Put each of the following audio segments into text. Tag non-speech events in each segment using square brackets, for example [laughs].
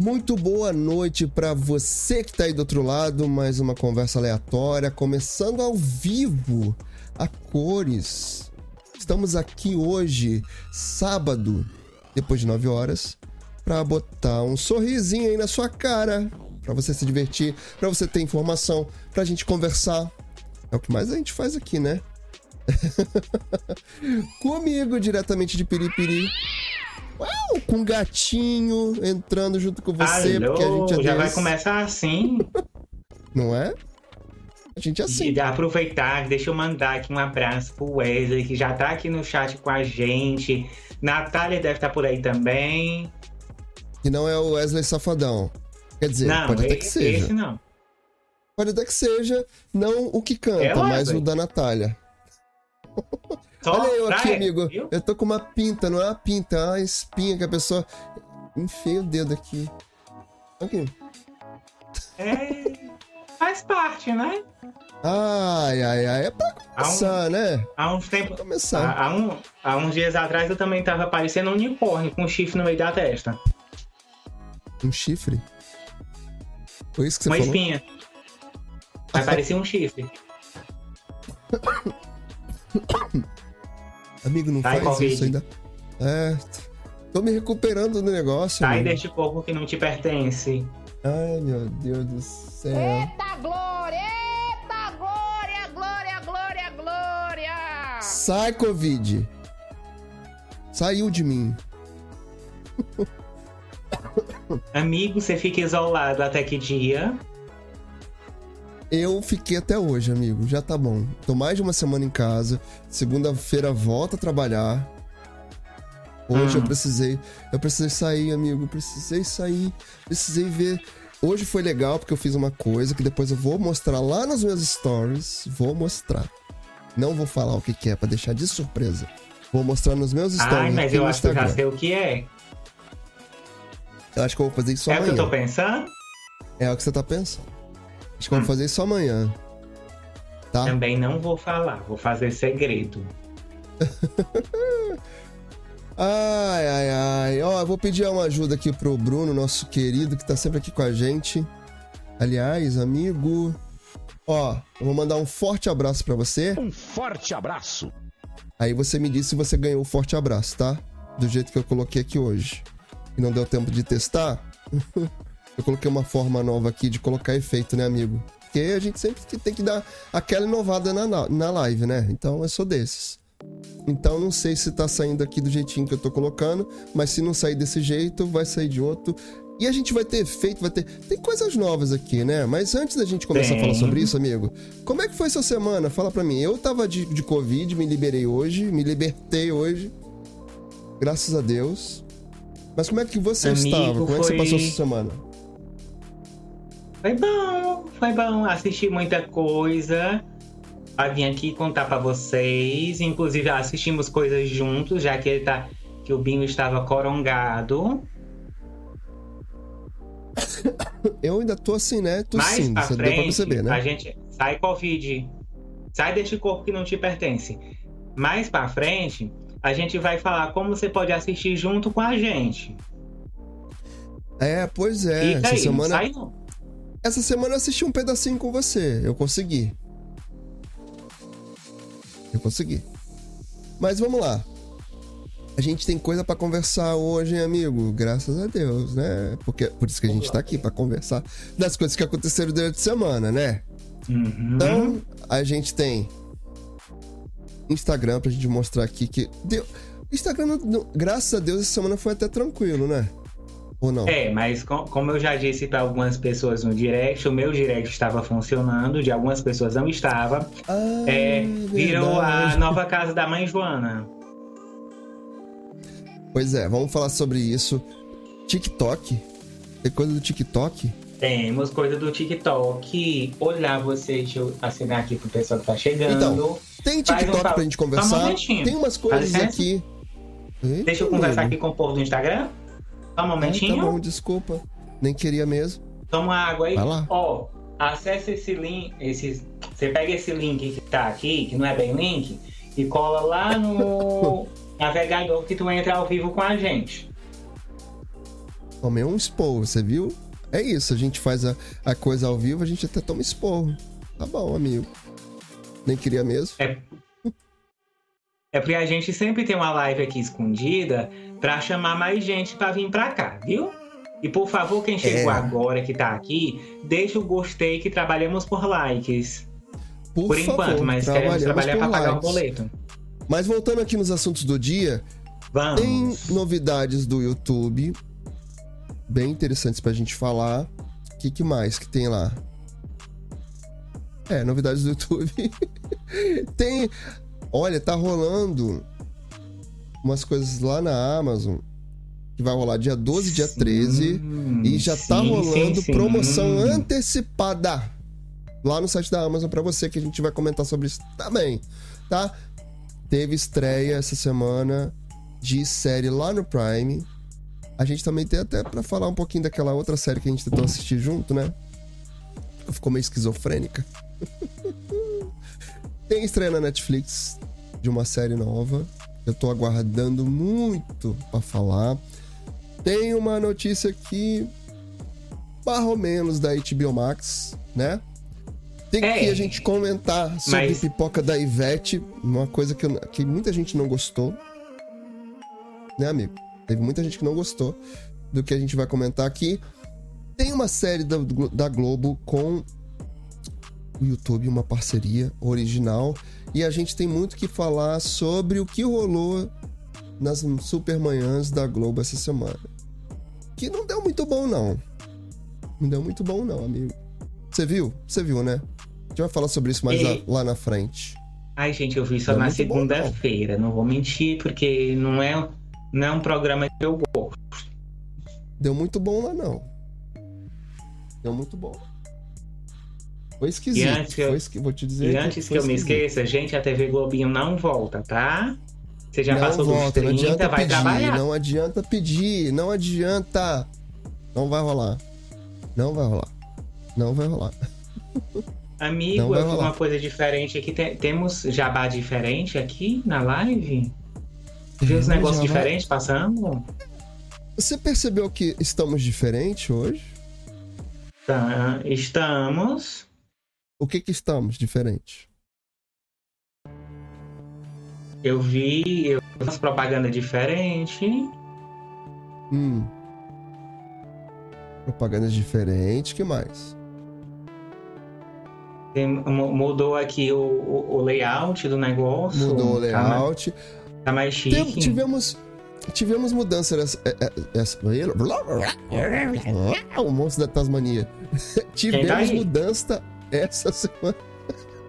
Muito boa noite para você que tá aí do outro lado, mais uma conversa aleatória, começando ao vivo, a cores. Estamos aqui hoje, sábado, depois de 9 horas, para botar um sorrisinho aí na sua cara, para você se divertir, para você ter informação, pra gente conversar. É o que mais a gente faz aqui, né? [laughs] Comigo, diretamente de Piripiri. Uau, com um gatinho entrando junto com você, Alô, porque a gente é já vai começar assim. [laughs] Não é? A gente é assim. E aproveitar, deixa eu mandar aqui um abraço pro Wesley, que já tá aqui no chat com a gente. Natália deve estar por aí também. Que não é o Wesley Safadão. Quer dizer, não, pode até e- que seja. esse não. Pode até que seja, não o que canta, É mas o da Natália. [laughs] Só Olha eu aqui, amigo. viu? Eu tô com uma pinta, não é uma pinta, é uma espinha que a pessoa. Enfia o dedo aqui. Aqui. É, faz parte, né? Ai, ai, ai. É pra começar, né? Há uns tempos. Começar. Há, há um- há uns dias atrás eu também tava parecendo um unicórnio com um chifre no meio da testa. Um chifre? Foi isso que você uma falou? espinha. Mas parecia um chifre. [coughs] Amigo, não Ai, faz Covid. isso ainda. É. Tô me recuperando do negócio. Sai amigo. deste corpo que não te pertence. Ai, meu Deus do céu. Eita glória! Eita glória! Glória, glória, glória! Sai, Covid. Saiu de mim. Amigo, você fica isolado até que dia? Eu fiquei até hoje, amigo. Já tá bom. Tô mais de uma semana em casa. Segunda-feira volto a trabalhar. Hoje Hum. eu precisei. Eu precisei sair, amigo. Precisei sair. Precisei ver. Hoje foi legal porque eu fiz uma coisa que depois eu vou mostrar lá nos meus stories. Vou mostrar. Não vou falar o que, que é pra deixar de surpresa. Vou mostrar nos meus stories. Ai, mas eu acho que eu já Instagram. sei o que é. Eu acho que eu vou fazer isso é o que amanhã. eu tô pensando? É o que você tá pensando. Acho que eu Hum. vou fazer isso amanhã. Tá? Também não vou falar, vou fazer segredo. [laughs] Ai, ai, ai. Ó, eu vou pedir uma ajuda aqui pro Bruno, nosso querido, que tá sempre aqui com a gente. Aliás, amigo. Ó, eu vou mandar um forte abraço pra você. Um forte abraço. Aí você me diz se você ganhou o forte abraço, tá? Do jeito que eu coloquei aqui hoje. E não deu tempo de testar. [laughs] eu coloquei uma forma nova aqui de colocar efeito, né, amigo? Porque a gente sempre tem que dar aquela inovada na, na- live, né? Então eu sou desses. Então não sei se tá saindo aqui do jeitinho que eu tô colocando, mas se não sair desse jeito, vai sair de outro. E a gente vai ter efeito, vai ter. Tem coisas novas aqui, né? Mas antes da gente começar a Tem. falar sobre isso, amigo, como é que foi sua semana? Fala pra mim. Eu tava de, de Covid, me liberei hoje, me libertei hoje. Graças a Deus. Mas como é que você Amigo, estava? Como é que você foi- passou sua semana? Foi bom, foi bom. Assisti muita coisa. Eu vim aqui contar pra vocês. Inclusive, assistimos coisas juntos, já que ele tá. Que o Binho estava corongado. [coughs] Eu ainda tô assim, né? Mais Tossindo, pra você deu pra frente, perceber, né? a gente sai Covid. Sai deste corpo que não te pertence. Mais pra frente, a gente vai falar como você pode assistir junto com a gente. É, pois é. e Essa não semana, sai não. Essa semana eu assisti um pedacinho com você. Eu consegui. Eu consegui. Mas vamos lá. A gente tem coisa pra conversar hoje, hein, amigo? Graças a Deus, né? Porque por isso que a gente tá aqui pra conversar das coisas que aconteceram durante a semana, né? Uhum. Então, a gente tem Instagram pra gente mostrar aqui que deu Instagram, graças a Deus, essa semana foi até tranquilo, né? Ou não? É, mas com- como eu já disse para algumas pessoas no direct, o meu direct estava funcionando, de algumas pessoas não estava. Ah, É, virou a nova casa da mãe Joana. Pois é, vamos falar sobre isso. TikTok. Tem coisa do TikTok? Temos coisa do TikTok. Olá, você, deixa eu assinar aqui pro pessoal que tá chegando. Então, Tem um TikTok fa- pra gente um conversar. momentinho. Tem umas coisas aqui. Eita, Deixa eu conversar aqui com o povo do Instagram. Só um momentinho. tá bom, desculpa. Nem queria mesmo. Toma água aí. Vai lá. Ó, acessa esse link. Esse, você pega esse link que tá aqui, que não é bem link, e cola lá no [laughs] navegador que tu entra ao vivo com a gente. Tomei um esporro, você viu? É isso, a gente faz a, a coisa ao vivo, a gente até toma esporro. Tá bom, amigo. Nem queria mesmo. É, é porque a gente sempre tem uma live aqui escondida pra chamar mais gente pra vir pra cá, viu? E por favor, quem chegou É. agora que tá aqui, deixa o gostei que trabalhamos por likes. Por, Por, enquanto, favor, mas queremos trabalhar por pra pagar o boleto. Mas voltando aqui nos assuntos do dia, Vamos. tem novidades do YouTube bem interessantes pra gente falar. O que, que mais que tem lá? É, novidades do YouTube. [laughs] tem. Olha, tá rolando umas coisas lá na Amazon que vai rolar dia 12, dia 13. Sim, E já tá sim, rolando sim, promoção antecipada lá no site da Amazon pra você, que a gente vai comentar sobre isso também, tá? Teve estreia essa semana de série lá no Prime. A gente também tem até pra falar um pouquinho daquela outra série que a gente tentou assistir junto, né? Ficou meio esquizofrênica. [laughs] tem estreia na Netflix de uma série nova. Eu tô aguardando muito pra falar. Tem uma notícia aqui, ou menos, da HBO Max, né? Tem É, que a gente comentar sobre mas- pipoca da Ivete, uma coisa que, eu- que muita gente não gostou. Né, amigo? Teve muita gente que não gostou do que a gente vai comentar aqui. Tem uma série da, da Globo com o YouTube, uma parceria original. E a gente tem muito que falar sobre o que rolou nas supermanhãs da Globo essa semana. Que não deu muito bom, não. Não deu muito bom, não, amigo. Você viu? Você viu, né? A gente vai falar sobre isso mais lá, na frente. Ai, gente, eu vi só Não na bom, não. segunda-feira. Não vou mentir, porque não é, não é um programa que eu gosto. Deu muito bom lá, não. Deu muito bom. Foi esquisito. E antes que eu- esqui... Vou te dizer E antes que foi eu me esqueça, gente, a TV Globinho não volta, tá? Você já não passou dos volta, não 30, adianta vai pedir, trabalhar. não adianta pedir, não adianta. Não vai rolar. Não vai rolar. Não vai rolar. [laughs] Amigo, vai rolar. uma coisa diferente aqui. Tem- temos jabá diferente aqui na live? Viu os negócios diferentes passando? Você percebeu que estamos diferentes hoje? Tá, estamos. O que que estamos diferente? Eu vi, eu vi umas propagandas diferentes. Hum. Propagandas diferentes, que mais? Tem- Mudou aqui o, o- o layout do negócio. Mudou o Tá, layout. tá mais Tem- chique. tivemos tivemos mudanças essa, é- é- essa- o monstro da Tasmania [laughs] tivemos tá aí? mudança essa semana.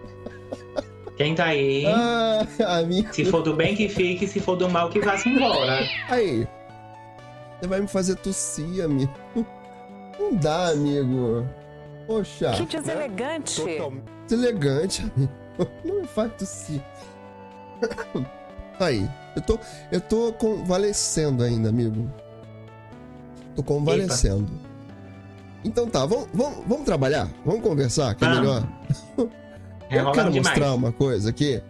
[laughs] Quem tá aí? ah, a minha Se for do bem que fique, se for do mal que vá-se embora. aí você vai me fazer tossir amigo. Não dá amigo. Poxa. Que deselegante. deselegante amigo. Não me faz tossir. Aí eu tô eu tô convalescendo ainda amigo. Tô convalescendo então tá vamos, vamos, vamos trabalhar vamos conversar que é Vamos. melhor [laughs] eu Enrolando quero demais. mostrar uma coisa aqui.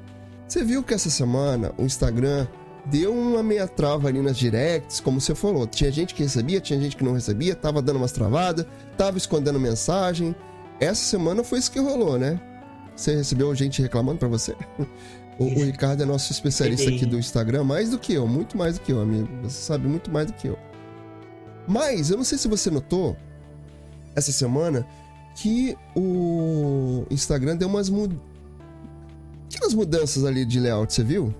Você viu que essa semana o Instagram deu uma meia trava ali nas directs, como você falou. Tinha gente que recebia, tinha gente que não recebia, tava dando umas travadas, tava escondendo mensagem. Essa semana foi isso que rolou, né? Você recebeu gente reclamando pra você? [laughs] O, o Ricardo é nosso especialista aqui do Instagram, mais do que eu, muito mais do que eu, amigo. Você sabe muito mais do que eu. Mas, eu não sei se você notou, essa semana, que o Instagram deu umas mud... mudanças ali de layout, você viu?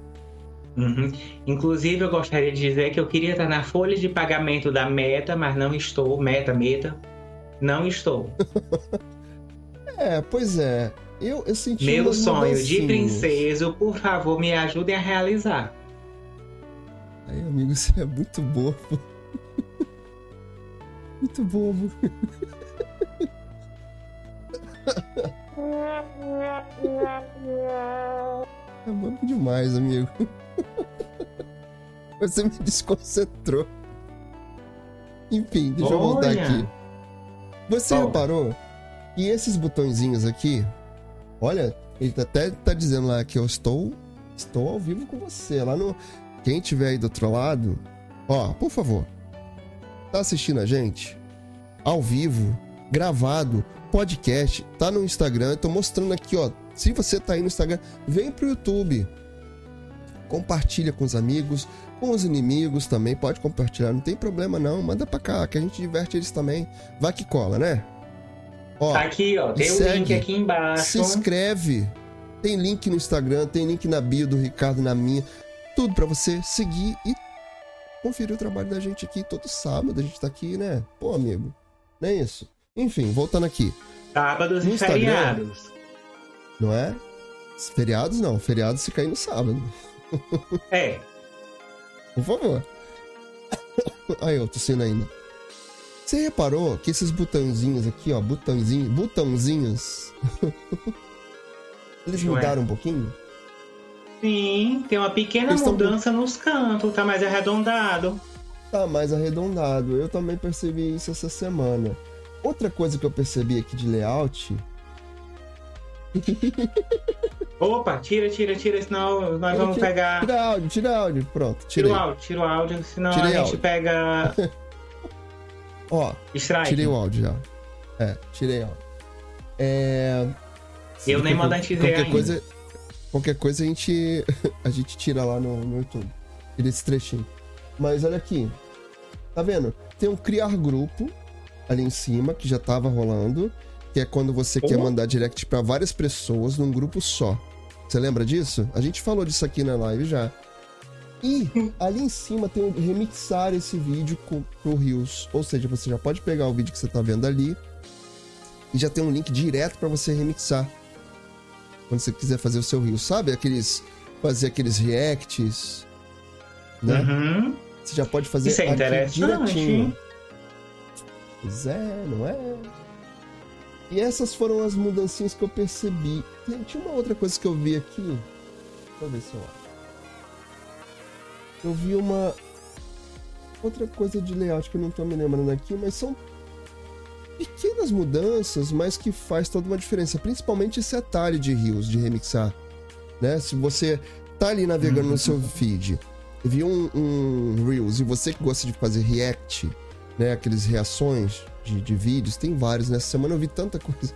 Uhum. Inclusive, eu gostaria de dizer que eu queria estar na folha de pagamento da Meta, mas não estou. Meta, Meta. Não estou. [laughs] É, pois é. Eu, eu senti Meu sonho de princesa, por favor, me ajudem a realizar. Aí, amigo, [laughs] você é muito bobo. [laughs] muito bobo. É bobo demais, amigo. Você me desconcentrou. Enfim, deixa eu voltar Olha. aqui. Você Volta. reparou que esses botõezinhos aqui, olha, ele tá- até tá dizendo lá que eu estou estou ao vivo com você. Lá no quem tiver aí do outro lado, ó, por favor. tá assistindo a gente ao vivo, gravado, podcast, tá no Instagram, tô mostrando aqui, ó. Se você tá aí no Instagram, vem pro YouTube. Compartilha com os amigos, com os inimigos também, pode compartilhar, não tem problema não, manda pra cá, que a gente diverte eles também. Vai que cola, né? Ó, tá aqui, ó, tem o segue, link aqui embaixo. Se inscreve. Tem link no Instagram, tem link na bio do Ricardo, na minha. Tudo para você seguir e conferir o trabalho da gente aqui todo sábado. A gente tá aqui, né? Pô, amigo. Não é isso? Enfim, voltando aqui. Sábados e feriados. Não é? Feriados não, feriados se cair no sábado. É. Por favor. [coughs] Aí, eu tossindo ainda. Você reparou que esses botãozinhos aqui, ó, botãozinho, botãozinhos, [laughs] eles mudaram um pouquinho? Sim, tem uma pequena Eles mudança tão... nos cantos, tá mais arredondado. Tá mais arredondado. Eu também percebi isso essa semana. Outra coisa que eu percebi aqui de layout. [laughs] Opa, tira, tira, tira, senão nós vamos tira, pegar. Tira áudio, tira áudio, pronto. Tira o áudio, tira o áudio, senão Tirei a gente áudio. pega. [laughs] Ó, Strike. tirei o áudio já. É, tirei áudio. É. Eu nem mandei dizer qualquer coisa, qualquer coisa a gente [laughs] a gente tira lá no, no YouTube. Tira esse trechinho. Mas olha aqui. Tá vendo? Tem um criar grupo ali em cima que já tava rolando, que é quando você quer mandar direct para várias pessoas num grupo só. Você lembra disso? A gente falou disso aqui na live já. E [laughs] ali em cima tem o remixar esse vídeo com, pro Rios. Ou seja, você já pode pegar o vídeo que você tá vendo ali e já tem um link direto para você remixar. Quando você quiser fazer o seu Rios. Sabe aqueles. Fazer aqueles reacts. Né? Uhum. Você já pode fazer Isso é direitinho. Pois é, não é? E essas foram as mudancinhas que eu percebi. Tinha uma outra coisa que eu vi aqui. Deixa eu ver se eu acho eu vi uma outra coisa de layout que eu não tô me lembrando aqui, mas são pequenas mudanças, mas que faz toda uma diferença, principalmente esse atalho de rios, de remixar, né? Se você tá ali navegando no seu feed, viu um, um Reels e você que gosta de fazer react, né, aqueles reações de, de vídeos, tem vários. Nessa semana eu vi tanta coisa.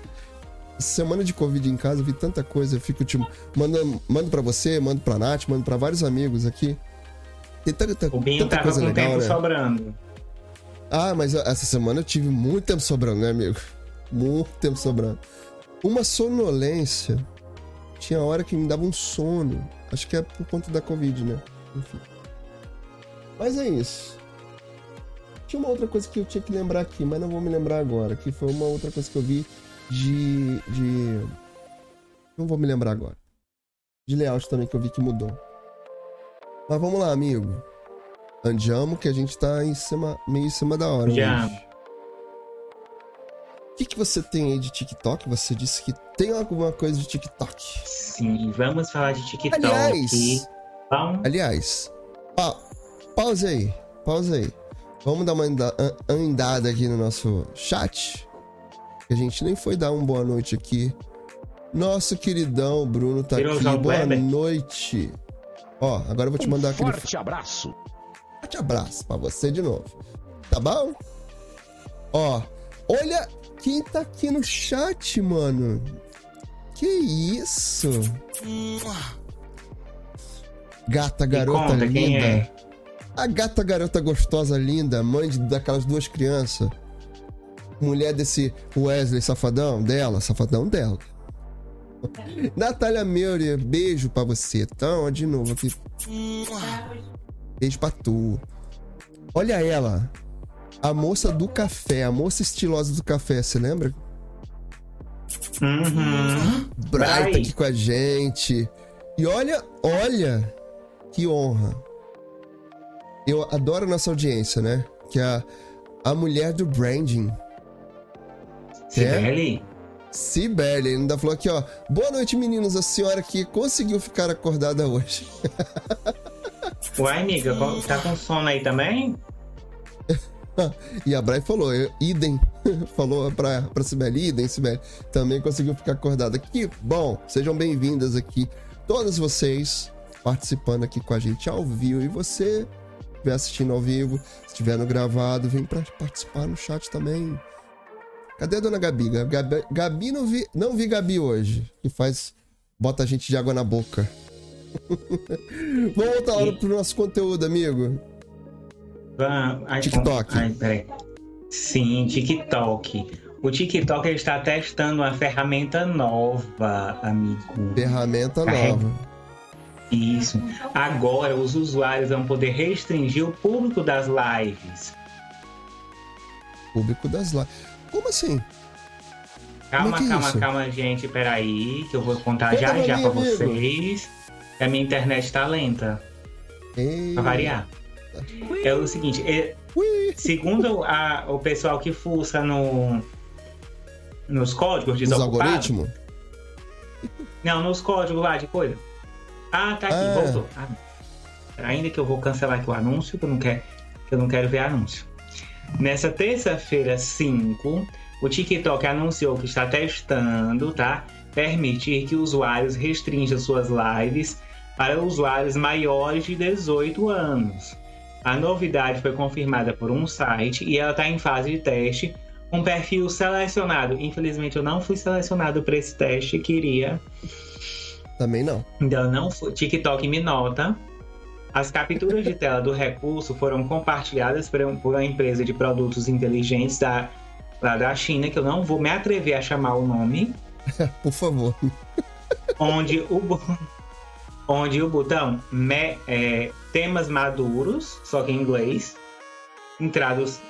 Semana de Covid em casa, eu vi tanta coisa. Eu fico tipo, mandando, mando para você, mando pra Nath, mando para vários amigos aqui. Tem tanta, o Binho tanta tava coisa com legal, tempo né? sobrando. Ah, mas essa semana eu tive muito tempo sobrando, né, amigo? Muito tempo sobrando. Uma sonolência. Tinha hora que me dava um sono. Acho que é por conta da Covid, né? Enfim. Mas é isso. Tinha uma outra coisa que eu tinha que lembrar aqui, mas não vou me lembrar agora. Que foi uma outra coisa que eu vi de. de... Não vou me lembrar agora. De layout também que eu vi que mudou. Mas vamos lá, amigo. Andiamo que a gente tá em cima, meio em cima da hora. Já. O que, que você tem aí de TikTok? Você disse que tem alguma coisa de TikTok. Sim, vamos falar de TikTok. Aliás, vamos... aliás pa pausa aí, pausa aí. Vamos dar uma andada aqui no nosso chat. Que a gente nem foi dar uma boa noite aqui. Nosso queridão Bruno tá aqui. Boa noite. Ó, agora eu vou te mandar um aquele. Forte abraço. Forte abraço pra você de novo. Tá bom? Ó, olha quem tá aqui no chat, mano. Que isso? Gata, garota conta, linda. É? A gata, garota gostosa, linda, mãe de, daquelas duas crianças. Mulher desse Wesley safadão dela, safadão dela. Natália Meure, beijo pra você. Então, de novo aqui. Beijo pra tu. Olha ela. A moça do café, a moça estilosa do café, você lembra? Uhum. Bright aqui com a gente. E olha, olha que honra. Eu adoro a nossa audiência, né? Que é a, a mulher do branding. Sibeli? É? Sibeli ainda falou aqui, ó. Boa noite, meninos. A senhora que conseguiu ficar acordada hoje. [laughs] Uai, amiga, tá com sono aí também? [laughs] e a Bray falou, idem. [laughs] falou pra, pra Sibeli, idem, Sibeli. Também conseguiu ficar acordada. Que bom, sejam bem-vindas aqui. Todas vocês participando aqui com a gente ao vivo. E você estiver assistindo ao vivo, se estiver no gravado, vem pra participar no chat também. Cadê a dona Gabi? Gabi, Gabi não, vi, não vi Gabi hoje, que faz. bota a gente de água na boca. [laughs] Vamos voltar lá pro nosso conteúdo, amigo. TikTok. Ai, peraí. Sim, TikTok. O TikTok está testando uma ferramenta nova, amigo. Ferramenta nova. Isso. Agora os usuários vão poder restringir o público das lives. Público das lives. Como assim? Calma, Como é, é calma, calma, gente. Peraí, que eu vou contar já já pra amigo. vocês. A minha internet tá lenta. Ei. Pra variar. É o seguinte, é, segundo a, o pessoal que fuça no, nos códigos desocupados... Nos algoritmos? Não, nos códigos lá de coisa. Ah, tá aqui, ah. voltou. Ah, ainda que eu vou cancelar aqui o anúncio, que eu não quero, que eu não quero ver anúncio. Nessa terça-feira 5, o TikTok anunciou que está testando, tá? Permitir que usuários restringam suas lives para usuários maiores de 18 anos. A novidade foi confirmada por um site e ela está em fase de teste com perfil selecionado. Infelizmente eu não fui selecionado para esse teste, queria. Também não. Então não foi. TikTok me nota. As capturas de tela do recurso foram compartilhadas por uma empresa de produtos inteligentes da, lá da China, que eu não vou me atrever a chamar o nome. [laughs] por favor. Onde o, onde o botão me, é, temas maduros, só que em inglês, entrados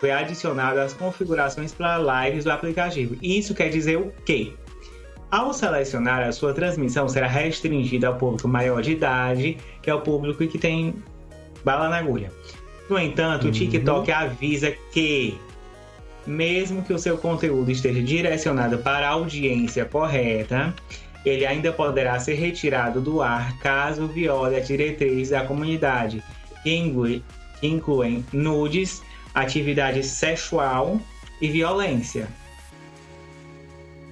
foi adicionado às configurações para lives do aplicativo. Isso quer dizer o quê? Ao selecionar, a sua transmissão será restringida ao público maior de idade, que é o público que tem bala na agulha. No entanto, uhum. o TikTok avisa que, mesmo que o seu conteúdo esteja direcionado para a audiência correta, ele ainda poderá ser retirado do ar caso viole a diretriz da comunidade, que, inclui, incluem nudes, atividade sexual e violência.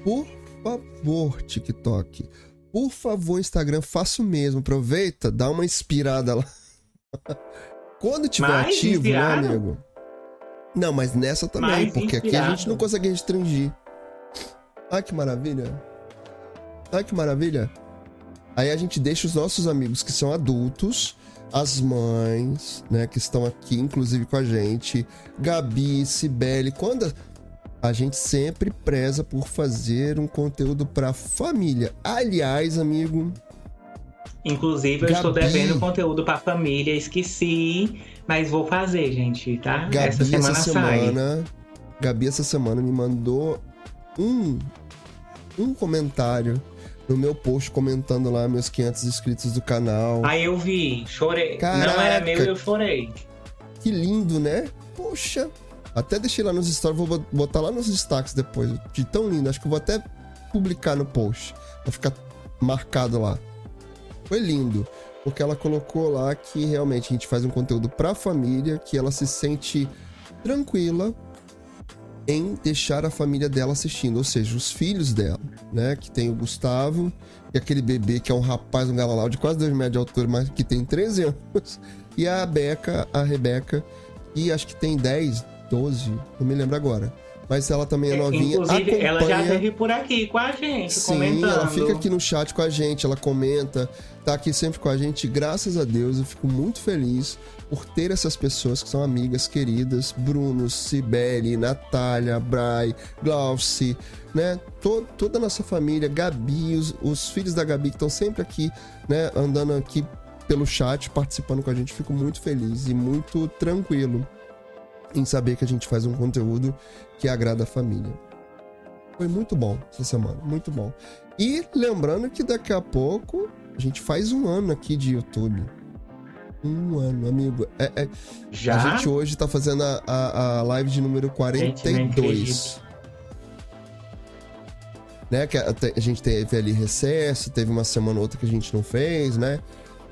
Por favor, TikTok. Por favor, Instagram, faça o mesmo. Aproveita, dá uma inspirada lá. [laughs] Quando tiver Mais ativo, né, inspirado? né, amigo? Não, mas nessa também, Mais porque inspirado. aqui a gente não consegue restringir. Ai, que maravilha. Olha que maravilha. Aí a gente deixa os nossos amigos que são adultos, as mães, né, que estão aqui, inclusive com a gente, Gabi, Cibele, quando a gente sempre preza por fazer um conteúdo para família. Aliás, amigo, Inclusive, eu Gabi, estou devendo conteúdo para família, esqueci, mas vou fazer, gente, tá? Gabi, essa semana essa semana, sai. Gabi essa semana me mandou um um comentário no meu post comentando lá meus 500 inscritos do canal. Aí eu vi, chorei. Caraca, Não era meu e eu chorei. Que lindo, né? Poxa. Até deixei lá nos stories, vou botar lá nos destaques depois. De tão lindo. Acho que eu vou até publicar no post. Pra ficar marcado lá. Foi lindo. Porque ela colocou lá que realmente a gente faz um conteúdo pra família, que ela se sente tranquila em deixar a família dela assistindo, ou seja, os filhos dela, né? Que tem o Gustavo e aquele bebê que é um rapaz, um galalau de quase 2 metros de altura, mas que tem 13 anos, [laughs] e a Beca, a Rebeca, que acho que tem 10, 12, não me lembro agora. Mas ela também é, é novinha. Inclusive, acompanha... ela já esteve por aqui com a gente, Sim, comentando. ela fica aqui no chat com a gente, ela comenta, tá aqui sempre com a gente. Graças a Deus, eu fico muito feliz por ter essas pessoas que são amigas queridas, Bruno, Cibele, Natália, Bray, Glauci, né? Todo, toda a nossa família, Gabi, os, os filhos da Gabi que estão sempre aqui, né? Andando aqui pelo chat, participando com a gente. Fico muito feliz e muito tranquilo em saber que a gente faz um conteúdo que agrada a família. Foi muito bom essa semana, muito bom. E lembrando que daqui a pouco a gente faz um ano aqui de YouTube. Um ano, amigo. É, é, Já? A gente hoje tá fazendo a, a, a live de número 42. né? Que a, a, gente teve ali recesso, teve uma semana ou outra que a gente não fez, né?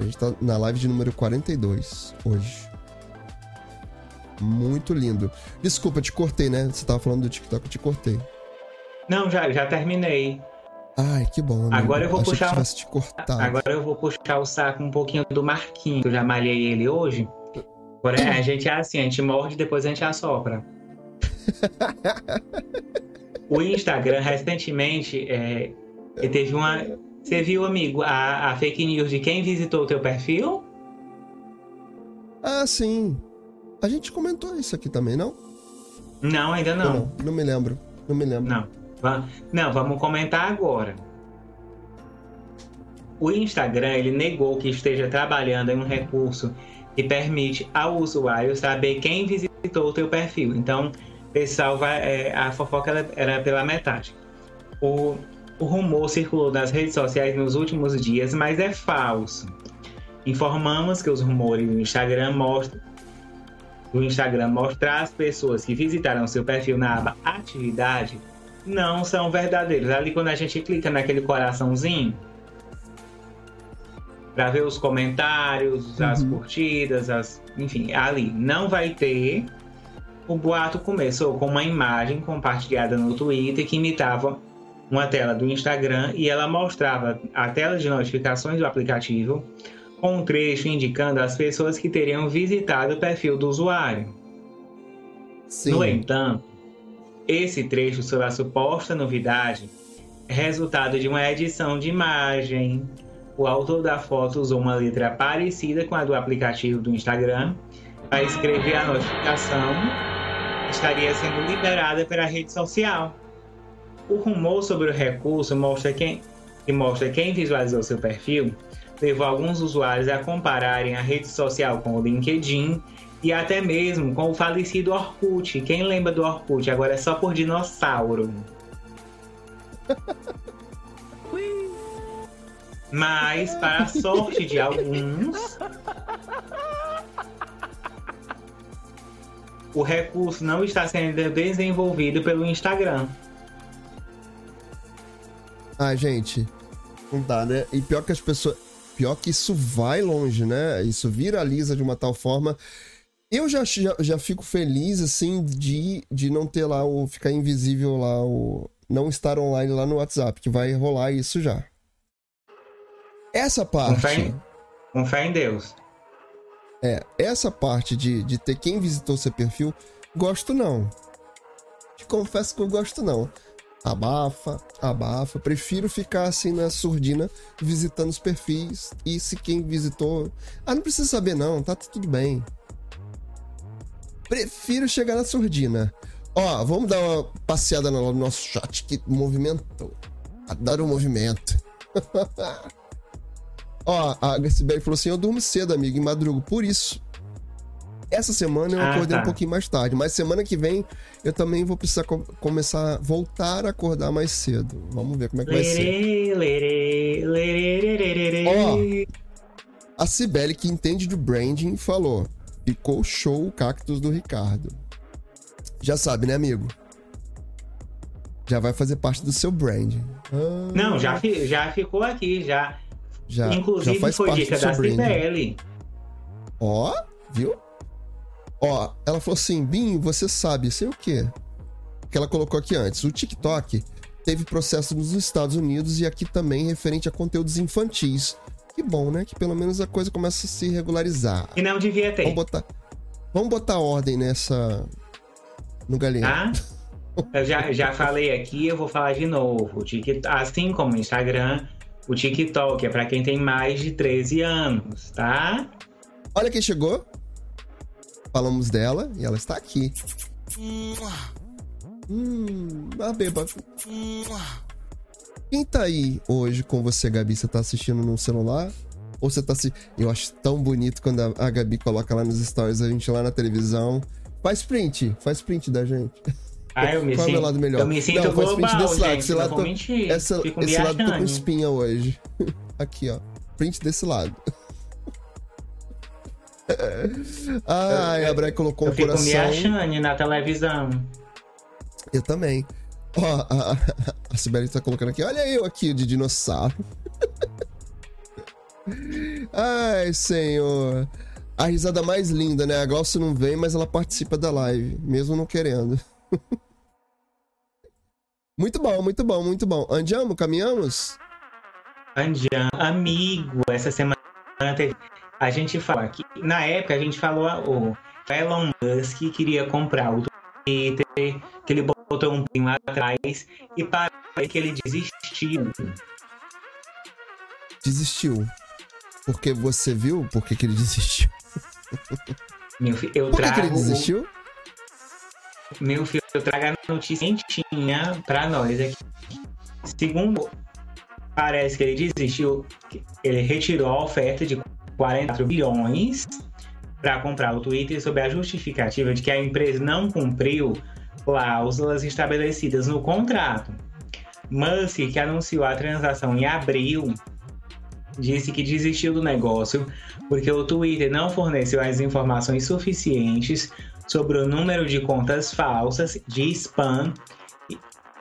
A gente tá na live de número 42 hoje. Muito lindo. Desculpa, te cortei, né? Você tava falando do TikTok, eu te cortei. Não, já, já terminei. Ai, que bom. Amigo. Agora eu vou Achei puxar. te cortado. Agora eu vou puxar o saco um pouquinho do Marquinho, que eu já malhei ele hoje. Porém, a gente é assim, a gente morde depois a gente assopra. [laughs] o Instagram, recentemente, é, teve uma. Você viu, amigo, a, a fake news de quem visitou o teu perfil? Ah, sim. A gente comentou isso aqui também, não? Não, ainda não. Não, não me lembro. Não me lembro. Não. Não, vamos comentar agora. O Instagram ele negou que esteja trabalhando em um recurso que permite ao usuário saber quem visitou o teu perfil. Então, pessoal, vai, é, a fofoca era, era pela metade. O, o rumor circulou nas redes sociais nos últimos dias, mas é falso. Informamos que os rumores do Instagram mostram do Instagram mostrar as pessoas que visitaram seu perfil na aba Atividade não são verdadeiros. Ali quando a gente clica naquele coraçãozinho para ver os comentários, uhum. as curtidas, as, enfim, ali não vai ter. O boato começou com uma imagem compartilhada no Twitter que imitava uma tela do Instagram e ela mostrava a tela de notificações do aplicativo com um trecho indicando as pessoas que teriam visitado o perfil do usuário. Sim. No entanto, esse trecho sobre a suposta novidade é resultado de uma edição de imagem. O autor da foto usou uma letra parecida com a do aplicativo do Instagram para escrever a notificação estaria sendo liberada pela rede social. O rumor sobre o recurso mostra quem, que mostra quem visualizou seu perfil levou alguns usuários a compararem a rede social com o LinkedIn e até mesmo com o falecido Orkut. Quem lembra do Orkut? Agora é só por dinossauro. Mas, para a sorte de alguns, o recurso não está sendo desenvolvido pelo Instagram. Ah, gente, não dá, né? E pior que as pessoas pior que isso vai longe, né? Isso viraliza de uma tal forma. Eu já, já, já fico feliz, assim, de, de não ter lá o. ficar invisível lá, o. não estar online lá no WhatsApp, que vai rolar isso já. Essa parte. Com fé em, com fé em Deus. É, essa parte de, de ter quem visitou seu perfil, gosto não. Te confesso que eu gosto não abafa, abafa. Prefiro ficar assim na surdina visitando os perfis e se quem visitou. Ah, não precisa saber não, tá tudo bem. Prefiro chegar na surdina. Ó, vamos dar uma passeada no nosso chat que movimentou. Adoro o movimento. [laughs] Ó, a Sibeli falou assim: Eu durmo cedo, amigo, em madruga. Por isso, essa semana eu ah, acordei tá. um pouquinho mais tarde, mas semana que vem eu também vou precisar co começar, voltar a acordar mais cedo. Vamos ver como é que vai ser. Ó, a Cibele, que entende de branding, falou: ficou show o cactus do Ricardo. Já sabe, né, amigo? Já vai fazer parte do seu branding. Ah, Não, já, já ficou aqui, já. Já, Inclusive já faz foi parte dica da Cibele. Ó, viu? Ó, ela falou assim: Bim, você sabe, sei o quê? Que ela colocou aqui antes. O TikTok teve processo nos Estados Unidos e aqui também referente a conteúdos infantis. Que bom, né? Que pelo menos a coisa começa a se regularizar. E não devia ter. Vamos botar, vamos botar ordem nessa. no galinho. Ah? Eu já, já falei aqui, eu vou falar de novo. Assim como o Instagram, o TikTok é para quem tem mais de 13 anos, tá? Olha quem chegou. Falamos dela e ela está aqui. Hum, a beba. Quem tá aí hoje com você, Gabi? Você tá assistindo no celular? Ou você tá assistindo. Eu acho tão bonito quando a, a Gabi coloca lá nos stories, a gente lá na televisão. Faz print, faz print da gente. Ah, eu me Qual sinto, é o lado melhor? Eu me sinto Não, global, faz print desse lado. esse lado, tô, essa, esse lado tô com espinha hoje. [laughs] Aqui, ó. Print desse lado. [laughs] Ai, a Breck colocou eu um coração. Eu fico me achando na televisão. Eu também. Ó, a, a, a Sibeli tá colocando aqui. Olha eu aqui de dinossauro. [laughs] Ai, senhor. A risada mais linda, né? A Glaucia não vem, mas ela participa da live, mesmo não querendo. [laughs] muito bom, muito bom, muito bom. Andiamo, caminhamos? Andiamo, amigo. Essa semana teve a gente fala que na época a gente falou o Elon Musk queria comprar o Twitter, que ele botou um pouquinho lá atrás e parece que ele desistiu. Desistiu. Porque você viu por que, que ele desistiu? Meu filho, eu Por que, trago. que ele desistiu? Meu filho, eu trago a notícia quentinha pra nós aqui. Segundo, parece que ele desistiu, ele retirou a oferta de 44 bilhões para comprar o Twitter sob a justificativa de que a empresa não cumpriu cláusulas estabelecidas no contrato. Musk, que anunciou a transação em abril, disse que desistiu do negócio porque o Twitter não forneceu as informações suficientes sobre o número de contas falsas de spam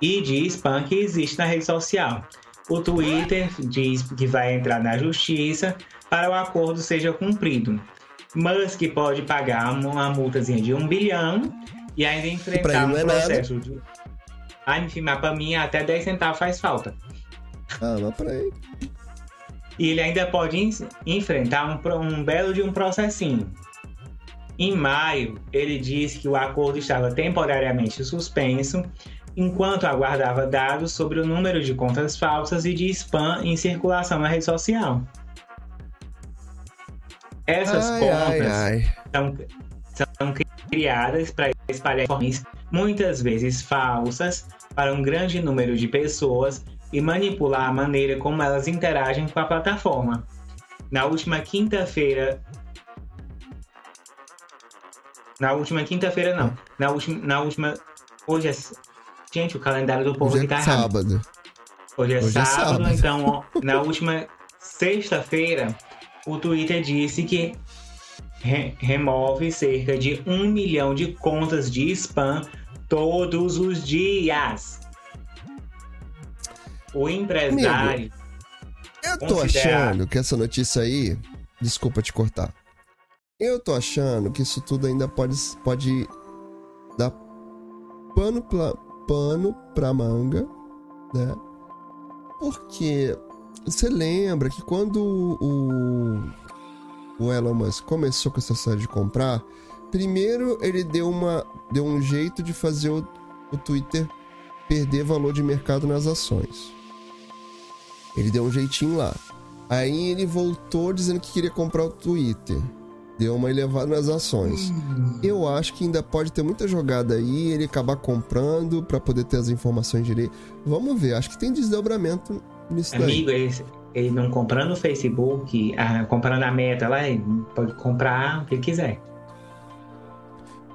e de spam que existe na rede social. O Twitter diz que vai entrar na justiça para o acordo seja cumprido. Musk pode pagar uma multazinha de um bilhão e ainda enfrentar um é processo de. Ah, enfim, mas pra mim até 10 centavos faz falta. Ah, mas pra ele. E ele ainda pode en- enfrentar um, um belo de um processinho. Em maio, ele disse que o acordo estava temporariamente suspenso, enquanto aguardava dados sobre o número de contas falsas e de spam em circulação na rede social. Essas Ai, contas ai, ai. são, são criadas para espalhar informações muitas vezes falsas para um grande número de pessoas e manipular a maneira como elas interagem com a plataforma. Na última quinta-feira. Na última quinta-feira, não. Na última, na última. Hoje é. Gente, o calendário do povo Hoje é tá sábado. Hoje é, Hoje é sábado, sábado. então, ó, na última sexta-feira, o Twitter disse que re- remove cerca de um milhão de contas de spam todos os dias. O empresário. Eu tô Considerar. achando que essa notícia aí. Desculpa te cortar. Eu tô achando que isso tudo ainda pode, pode dar pano pra, pano pra manga, né? Porque você lembra que quando o, o Elon Musk começou com essa série de comprar, primeiro ele deu, uma, deu um jeito de fazer o, o Twitter perder valor de mercado nas ações. Ele deu um jeitinho lá. Aí ele voltou dizendo que queria comprar o Twitter. Deu uma elevada nas ações. Eu acho que ainda pode ter muita jogada aí, ele acabar comprando pra poder ter as informações direito. Vamos ver, acho que tem desdobramento Amigo, ele, ele não comprando o Facebook, ah, comprando a meta lá, ele pode comprar o que ele quiser.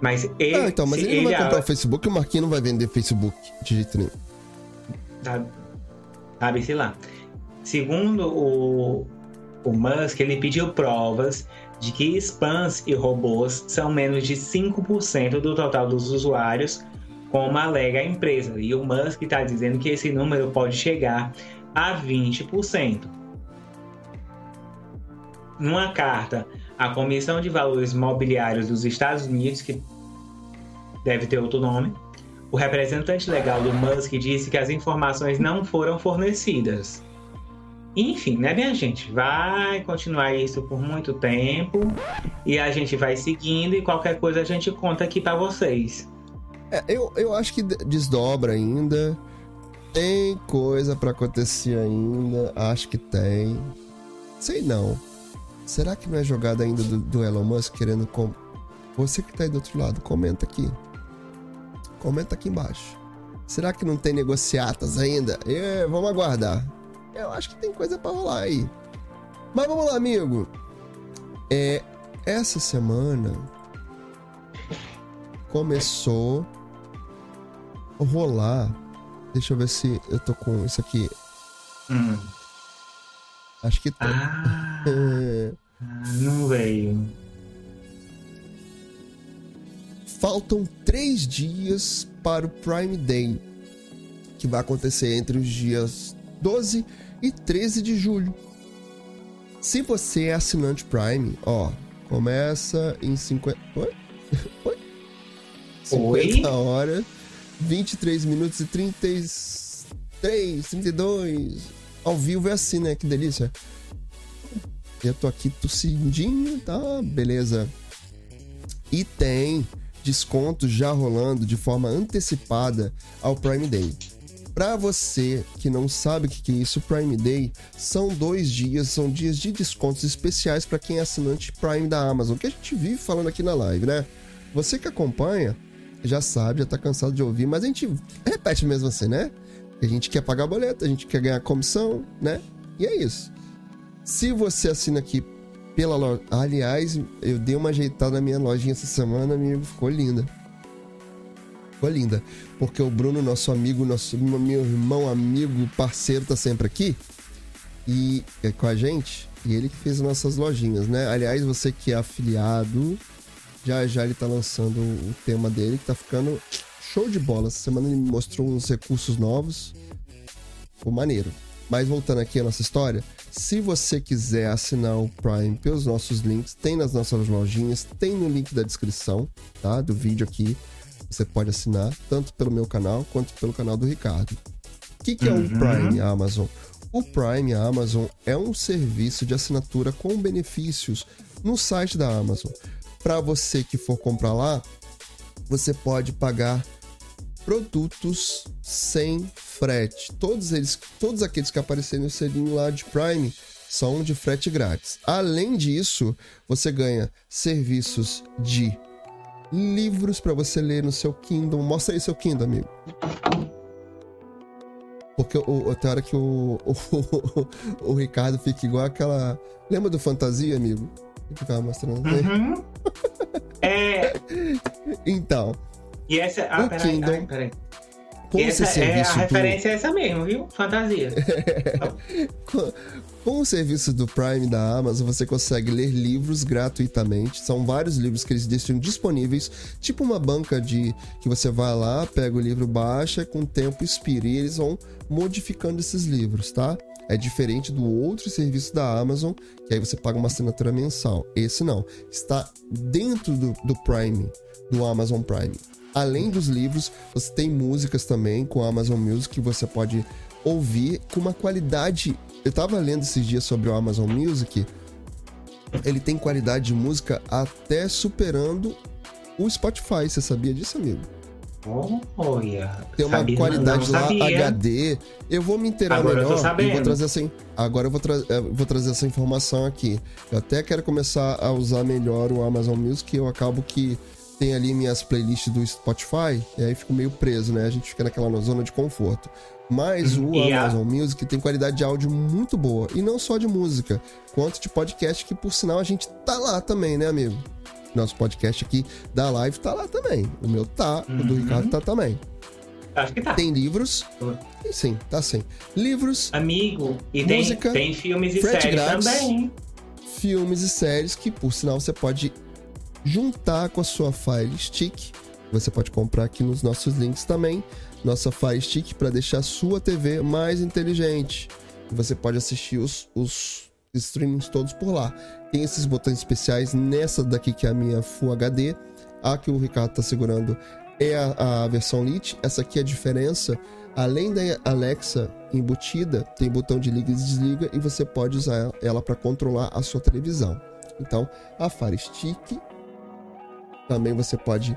Mas ele. Ah, então, mas se ele não vai a- comprar o Facebook, o Marquinhos não vai vender Facebook de jeito nenhum. sabe, sabe, sei lá. Segundo o, o Musk, ele pediu provas de que spams e robôs são menos de 5% do total dos usuários, como alega a empresa. E o Musk está dizendo que esse número pode chegar a 20%. Numa carta à Comissão de Valores Mobiliários dos Estados Unidos, que deve ter outro nome, o representante legal do Musk disse que as informações não foram fornecidas. Enfim, né, minha gente? Vai continuar isso por muito tempo e a gente vai seguindo e qualquer coisa a gente conta aqui pra vocês. É, eu, eu acho que de- desdobra ainda. Tem coisa pra acontecer ainda. Acho que tem. Sei não. Será que não é jogada ainda do, do Elon Musk querendo. Com... Você que tá aí do outro lado, comenta aqui. Comenta aqui embaixo. Será que não tem negociatas ainda? É, vamos aguardar. Eu acho que tem coisa pra rolar aí. Mas vamos lá, amigo. É, essa semana começou a rolar. Deixa eu ver se eu tô com isso aqui. Hum. Acho que tem. Ah, [laughs] não veio. Faltam três dias para o Prime Day, que vai acontecer entre os dias 12 e 13 de julho. Se você é assinante Prime, ó, começa em 50. [laughs] Oi? Oi? 50 horas, 23 minutos e 33, 32. Ao vivo é assim, né? Que delícia. Eu tô aqui tossidinho, tá? Beleza. E tem desconto já rolando de forma antecipada ao Prime Day. Para você que não sabe o que é isso, Prime Day são dois dias, são dias de descontos especiais para quem é assinante Prime da Amazon, que a gente vive falando aqui na live, né? Você que acompanha já sabe, já tá cansado de ouvir, mas a gente repete mesmo assim, né? A gente quer pagar boleto, a gente quer ganhar comissão, né? E é isso. Se você assina aqui pela loja. Aliás, eu dei uma ajeitada na minha lojinha essa semana, amigo, ficou linda. Ficou linda. Porque o Bruno, nosso amigo, nosso meu irmão, amigo, parceiro, tá sempre aqui. E é com a gente. E ele que fez nossas lojinhas, né? Aliás, você que é afiliado, já já ele tá lançando o tema dele, que tá ficando show de bola. Essa semana ele me mostrou uns recursos novos. Ficou maneiro. Mas voltando aqui à nossa história, se você quiser assinar o Prime pelos nossos links, tem nas nossas lojinhas, tem no link da descrição, tá? Do vídeo aqui. Você pode assinar tanto pelo meu canal quanto pelo canal do Ricardo. O que, que é o uhum. Prime Amazon? O Prime Amazon é um serviço de assinatura com benefícios no site da Amazon. Para você que for comprar lá, você pode pagar produtos sem frete. Todos eles, todos aqueles que aparecerem no selinho lá de Prime são de frete grátis. Além disso, você ganha serviços de livros para você ler no seu Kindle. Mostra aí seu Kindle, amigo. Porque o, tem hora que [laughs] o, o, o, Ricardo fica igual aquela. Lembra do Fantasia, amigo? Ficava mostrando. Uhum. é. [laughs] Então, e essa. Ah, peraí, Kindle, ai, peraí. Com essa é a referência é essa mesmo, viu? Fantasia. [laughs] com, com o serviço do Prime da Amazon, você consegue ler livros gratuitamente. São vários livros que eles deixam disponíveis, tipo uma banca de que você vai lá, pega o livro, baixa, com o tempo expira. E eles vão modificando esses livros, tá? É diferente do outro serviço da Amazon, que aí você paga uma assinatura mensal. Esse não. Está dentro do, do Prime, do Amazon Prime. Além dos livros, você tem músicas também com a Amazon Music que você pode ouvir com uma qualidade. Eu tava lendo esses dias sobre o Amazon Music. Ele tem qualidade de música até superando o Spotify. Você sabia disso, amigo? Olha, tem uma sabia, qualidade lá HD. Eu vou me inteirar Agora melhor eu, vou trazer essa, agora eu vou, tra eu vou trazer essa informação aqui. Eu até quero começar a usar melhor o Amazon Music. Eu acabo que tem ali minhas playlists do Spotify, e aí fico meio preso, né? A gente fica naquela zona de conforto. Mas o yeah. Amazon Music tem qualidade de áudio muito boa. E não só de música, quanto de podcast, que por sinal a gente tá lá também, né, amigo? Nosso podcast aqui da live tá lá também. O meu tá, uhum. o do uhum. Ricardo tá também. Acho que tá. Tem livros. Sim, tá sim. Livros. Amigo, e música, tem, tem filmes e séries grátis, também. Filmes e séries que, por sinal, você pode juntar com a sua Fire Stick. Você pode comprar aqui nos nossos links também. Nossa Fire Stick para deixar a sua TV mais inteligente. Você pode assistir os, os streamings todos por lá. Tem esses botões especiais nessa daqui que é a minha Full HD. A que o Ricardo está segurando é a, a versão Lite. Essa aqui é a diferença. Além da Alexa embutida, tem botão de liga e desliga e você pode usar ela para controlar a sua televisão. Então, a Fire Stick também você pode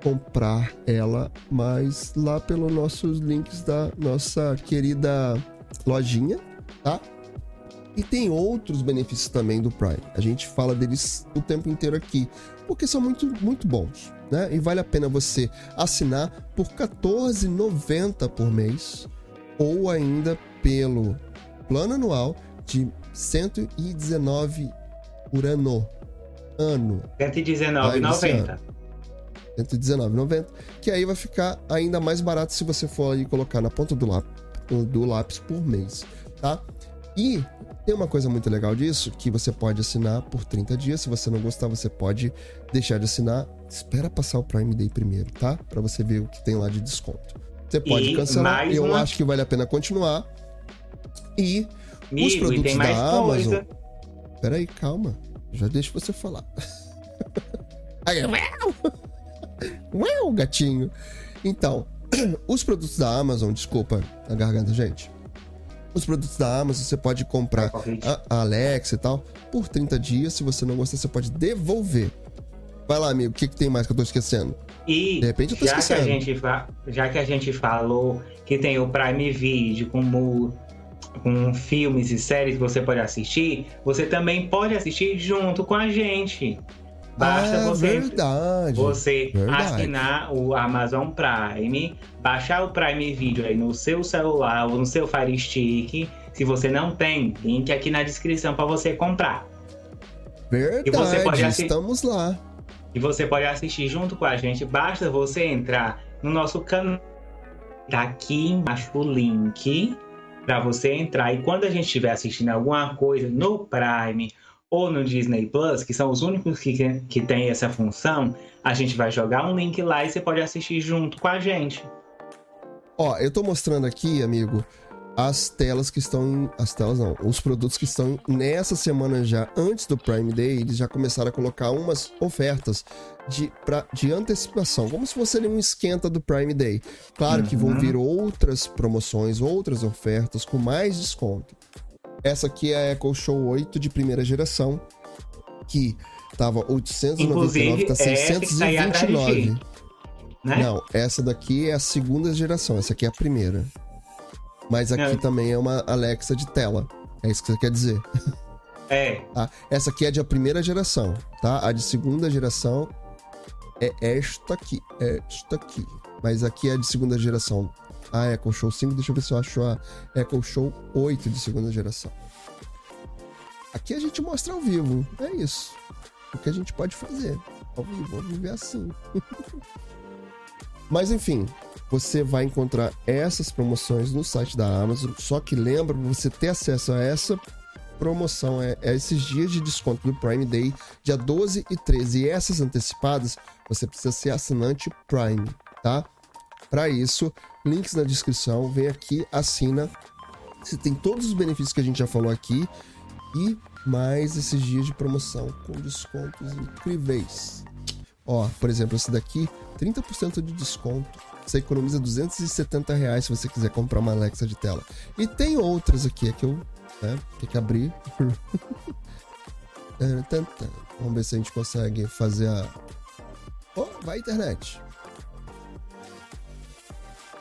comprar ela, mas lá pelos nossos links da nossa querida lojinha, tá? E tem outros benefícios também do Prime. A gente fala deles o tempo inteiro aqui, porque são muito, muito bons, né? E vale a pena você assinar por R$14,90 por mês ou ainda pelo plano anual de 119 por ano ano. 119,90. 119,90. Que aí vai ficar ainda mais barato se você for ali colocar na ponta do lápis, do lápis por mês, tá? E tem uma coisa muito legal disso, que você pode assinar por 30 dias. Se você não gostar, você pode deixar de assinar. Espera passar o Prime Day primeiro, tá? Para você ver o que tem lá de desconto. Você pode e cancelar. Eu uma... acho que vale a pena continuar. E Amigo, os produtos da Amazon. Coisa. Peraí, calma. Já deixo você falar. [laughs] Aí, [laughs] uau, gatinho. Então, [clears throat] os produtos da Amazon, desculpa a garganta, gente. Os produtos da Amazon você pode comprar a, a Alexa e tal por 30 dias. Se você não gostar, você pode devolver. Vai lá, amigo, o que, que tem mais que eu tô esquecendo? E De repente eu tô já, que a esquecendo. gente já que a gente falou que tem o Prime Video como com filmes e séries que você pode assistir, você também pode assistir junto com a gente. Basta ah, você verdade. você Verdade. assinar o Amazon Prime, baixar o Prime Video aí no seu celular ou no seu Fire Stick. Se você não tem, link aqui na descrição para você comprar. Verdade, E você pode estamos lá. E você pode assistir junto com a gente. Basta você entrar no nosso canal. Tá aqui embaixo o link para você entrar. E quando a gente estiver assistindo alguma coisa no Prime ou no Disney Plus, que são os únicos que, que tem essa função, a gente vai jogar um link lá e você pode assistir junto com a gente. Ó, eu tô mostrando aqui, amigo, as telas que estão. As telas não, os produtos que estão nessa semana já, antes do Prime Day, eles já começaram a colocar umas ofertas de, pra, de antecipação, como se fosse um esquenta do Prime Day. Claro que vão Uhum. vir outras promoções, outras ofertas com mais desconto. Essa aqui é a Echo Show 8 de primeira geração, que tava 899, Inclusive, tá essa que tá aí atrás de 629. Né? Não, essa daqui é a segunda geração, essa aqui é a primeira. Mas aqui É. também é uma Alexa de tela. É isso que você quer dizer. É. [laughs] Tá? Essa aqui é de a primeira geração, tá? A de segunda geração é esta aqui. É esta aqui. Mas aqui é de segunda geração. A Echo Show 5, deixa eu ver se eu acho a Echo Show 8 de segunda geração. Aqui a gente mostra ao vivo. É isso. O que a gente pode fazer. Ao vivo, vamos viver assim. [laughs] Mas enfim, você vai encontrar essas promoções no site da Amazon. Só que lembra, pra você ter acesso a essa promoção, é, é esses dias de desconto do Prime Day, dia 12 e 13. E essas antecipadas, você precisa ser assinante Prime, tá? Para isso, links na descrição, vem aqui, assina. Você tem todos os benefícios que a gente já falou aqui e mais esses dias de promoção com descontos incríveis. Ó, por exemplo, esse daqui, 30% de desconto. Você economiza 270 reais se você quiser comprar uma Alexa de tela. E tem outras aqui, é que eu né, tenho que abrir. [laughs] Vamos ver se a gente consegue fazer a. Oh, vai internet.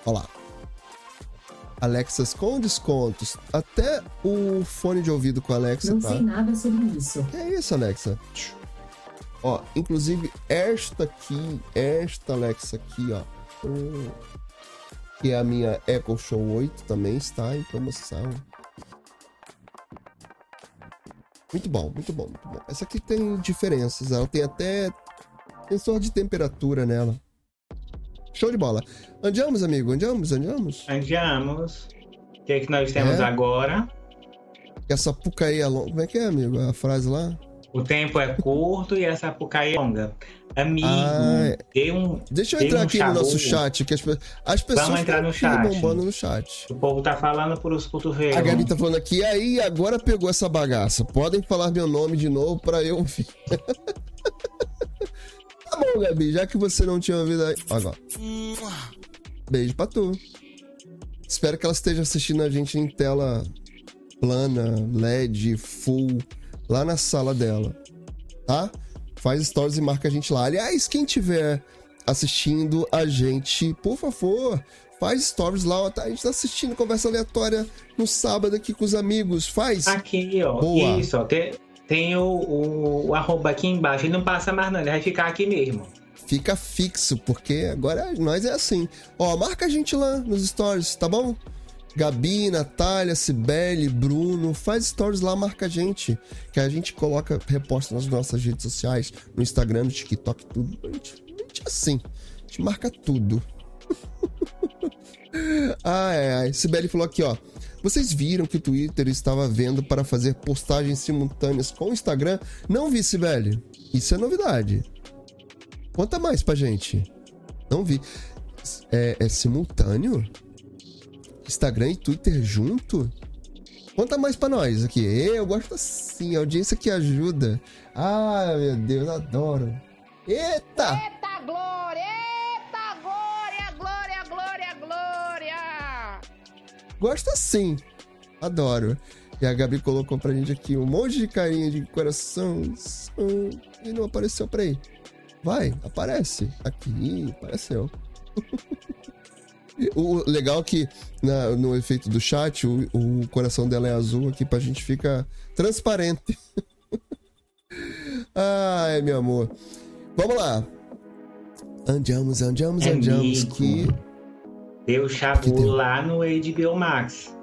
Olha lá. Alexas com descontos. Até o fone de ouvido com a Alexa Não tá. sei nada sobre isso. Que é isso, Alexa? Ó, inclusive esta aqui, esta Alexa aqui, ó. hum, Que é a minha Echo Show 8 também está em promoção. Muito bom, muito bom, muito bom. Essa aqui tem diferenças, ela tem até sensor de temperatura nela. Show de bola. Andamos, amigo? Andamos, andamos? Andiamos. O que é que nós temos É? agora? Essa pucaí é longa. Como é que é, amigo? A frase lá? O tempo é curto e essa pucaí é longa. Amigo, Ah, dê um. Deixa eu entrar um aqui no nosso chat, que as, as pessoas Vamos entrar no chat. bombando no chat. O povo tá falando por os cotovelos. A Gabi tá falando aqui, aí agora pegou essa bagaça. Podem falar meu nome de novo pra eu ouvir. [laughs] tá bom, Gabi, já que você não tinha ouvido aí. Agora. Beijo pra tu. Espero que ela esteja assistindo a gente em tela plana, LED, full, lá na sala dela. Tá? Faz stories e marca a gente lá. Aliás, quem tiver assistindo a gente, por favor, faz stories lá. tá? A gente tá assistindo conversa aleatória no sábado aqui com os amigos. Faz. Aqui, ó. Boa. Isso, ó. Tem, tem o, o, o arroba aqui embaixo. Ele não passa mais, não. Ele vai ficar aqui mesmo. Fica fixo, porque agora nós é assim. Ó, marca a gente lá nos stories, tá bom? Gabi, Natália, Cibele, Bruno, faz stories lá, marca a gente. Que a gente coloca, reposta nas nossas redes sociais, no Instagram, no TikTok, tudo. A gente, a gente é assim. A gente marca tudo. [laughs] ai, ai. Cibele falou aqui, ó. Vocês viram que o Twitter estava vendo para fazer postagens simultâneas com o Instagram? Não vi, Cibele. Isso é novidade. Conta mais pra gente. Não vi. É, é simultâneo? Instagram e Twitter junto? Conta mais pra nós aqui. Eu gosto assim, audiência que ajuda. Ah, meu Deus, adoro. Eita! Eita glória! Gosto assim. Adoro. E a Gabi colocou pra gente aqui um monte de carinha de coração. E não apareceu pra aí. Vai, aparece. Aqui, apareceu. [laughs] o legal é que na, no efeito do chat, o, o coração dela é azul aqui pra gente ficar transparente. [laughs] Ai, meu amor. Vamos lá. Andamos, andamos, andamos. Que... Deu chabu deu? lá no HBO Max.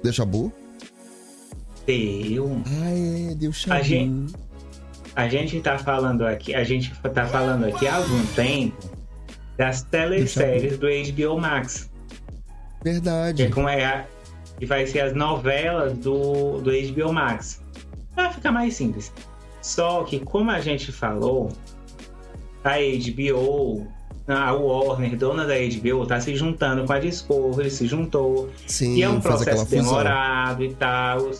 Deu chabu? Deu. Ah, é, deu chabu. A gente, a gente tá falando aqui, a gente tá falando aqui há algum tempo das teleséries do HBO Max. Verdade. Que, é como é a, que vai ser as novelas do, do HBO Max. Vai ficar mais simples. Só que, como a gente falou, a HBO, a Warner, dona da HBO, tá se juntando com a Discovery, se juntou. Sim, e é um processo demorado e tal.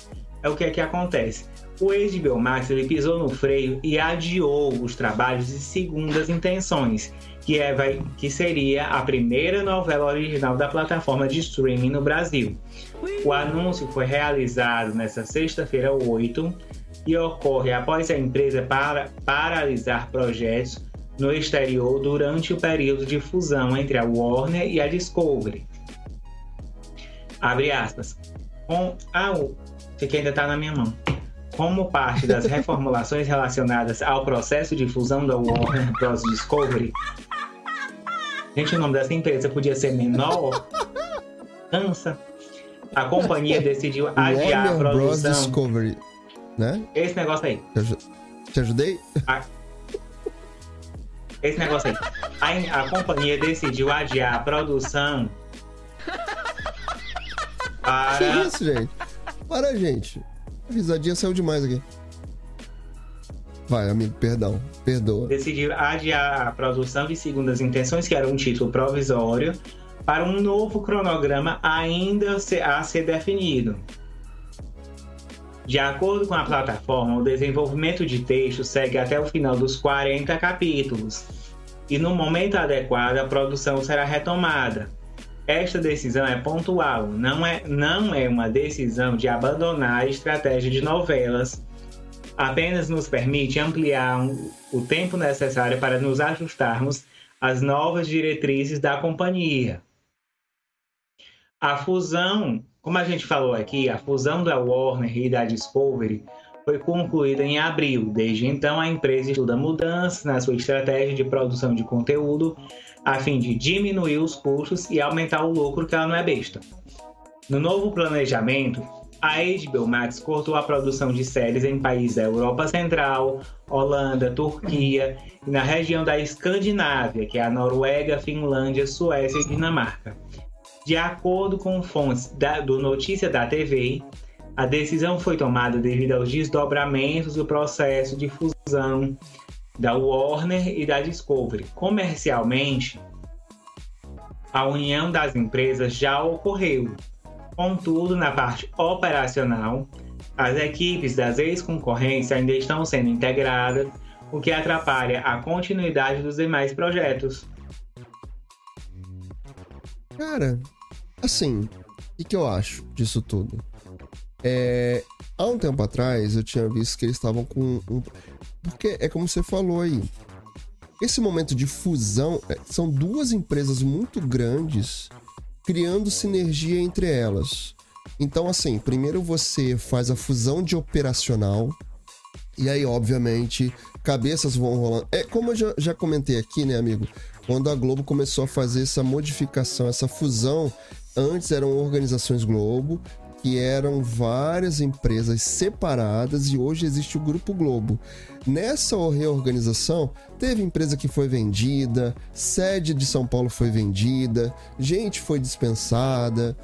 É o que é que acontece. O HBO Max ele pisou no freio e adiou os trabalhos de segundas intenções, que, é, vai, que seria a primeira novela original da plataforma de streaming no Brasil. O anúncio foi realizado nesta sexta-feira 8 e ocorre após a empresa para, paralisar projetos no exterior durante o período de fusão entre a Warner e a Discovery. Abre aspas. Com a. Isso aqui ainda está na minha mão como parte das [laughs] reformulações relacionadas ao processo de fusão da Warner Bros. Discovery. Gente, o nome dessa empresa podia ser menor. Cansa. A companhia [laughs] decidiu adiar Warner a produção. Bros. Discovery, né? Esse negócio aí. Te ajudei? A... Esse negócio aí. A, a companhia decidiu adiar a produção. Para... Que isso, gente? Para, gente. A risadinha saiu demais aqui. Vai, amigo, perdão. Perdoa. Decidiu adiar a produção de Segundas Intenções, que era um título provisório, para um novo cronograma ainda a ser definido. De acordo com a plataforma, o desenvolvimento de texto segue até o final dos 40 capítulos. E no momento adequado, a produção será retomada. Esta decisão é pontual, não é, não é uma decisão de abandonar a estratégia de novelas, apenas nos permite ampliar o tempo necessário para nos ajustarmos às novas diretrizes da companhia. A fusão, como a gente falou aqui, a fusão da Warner e da Discovery foi concluída em abril. Desde então, a empresa estuda mudanças na sua estratégia de produção de conteúdo a fim de diminuir os custos e aumentar o lucro, que ela não é besta. No novo planejamento, a HBO Max cortou a produção de séries em países da Europa Central, Holanda, Turquia e na região da Escandinávia, que é a Noruega, Finlândia, Suécia e Dinamarca. De acordo com fontes da, do Notícia da TV, a decisão foi tomada devido aos desdobramentos do processo de fusão da Warner e da Discovery. Comercialmente, a união das empresas já ocorreu. Contudo, na parte operacional, as equipes das ex-concorrentes ainda estão sendo integradas, o que atrapalha a continuidade dos demais projetos. Cara, assim, o que eu acho disso tudo? É, há um tempo atrás eu tinha visto que eles estavam com um, porque é como você falou aí. Esse momento de fusão é, são duas empresas muito grandes criando sinergia entre elas. Então, assim, primeiro você faz a fusão de operacional, e aí, obviamente, cabeças vão rolando. É como eu já, já comentei aqui, né, amigo? Quando a Globo começou a fazer essa modificação, essa fusão, antes eram organizações Globo, que eram várias empresas separadas e hoje existe o Grupo Globo. Nessa reorganização, teve empresa que foi vendida, sede de São Paulo foi vendida, gente foi dispensada.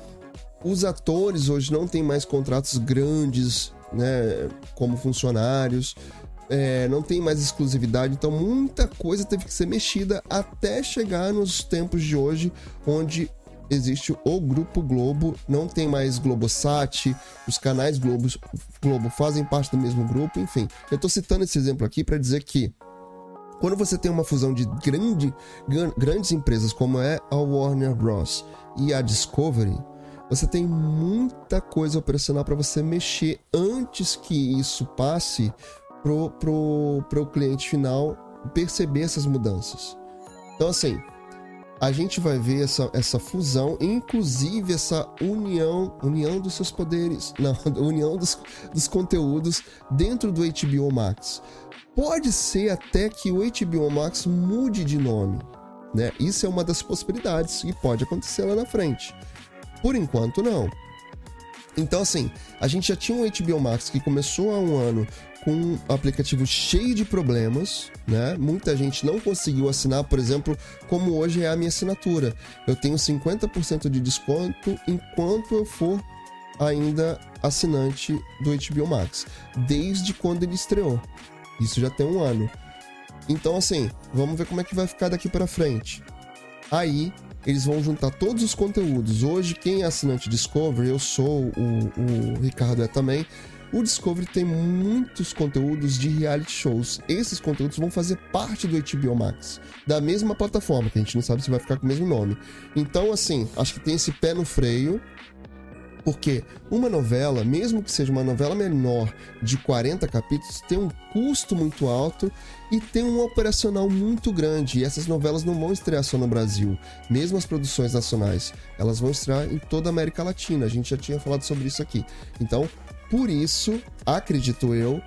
Os atores hoje não têm mais contratos grandes, né, como funcionários. É, não tem mais exclusividade, então muita coisa teve que ser mexida até chegar nos tempos de hoje, onde existe o Grupo Globo, não tem mais Globosat, os canais Globo, Globo fazem parte do mesmo grupo, enfim. Eu estou citando esse exemplo aqui para dizer que quando você tem uma fusão de grande, grandes empresas como é a Warner Bros. e a Discovery, você tem muita coisa operacional para você mexer antes que isso passe pro, pro, pro cliente final perceber essas mudanças. Então, assim, a gente vai ver essa, essa fusão, inclusive essa união, união dos seus poderes, [laughs] não, união dos, dos conteúdos dentro do HBO Max. Pode ser até que o HBO Max mude de nome, né? Isso é uma das possibilidades e pode acontecer lá na frente. Por enquanto, não. Então, assim, a gente já tinha um HBO Max que começou há um ano com um aplicativo cheio de problemas, né? Muita gente não conseguiu assinar, por exemplo, como hoje é a minha assinatura. Eu tenho 50% de desconto enquanto eu for ainda assinante do HBO Max, desde quando ele estreou. Isso já tem um ano. Então, assim, vamos ver como é que vai ficar daqui para frente. Aí, eles vão juntar todos os conteúdos. Hoje, quem é assinante Discovery, eu sou, o, o Ricardo é também o Discovery tem muitos conteúdos de reality shows. Esses conteúdos vão fazer parte do HBO Max, da mesma plataforma, que a gente não sabe se vai ficar com o mesmo nome. Então, assim, acho que tem esse pé no freio. Porque uma novela, mesmo que seja uma novela menor de 40 capítulos, tem um custo muito alto e tem um operacional muito grande. E essas novelas não vão estrear só no Brasil, mesmo as produções nacionais, elas vão estrear em toda a América Latina. A gente já tinha falado sobre isso aqui. Então, por isso, acredito eu,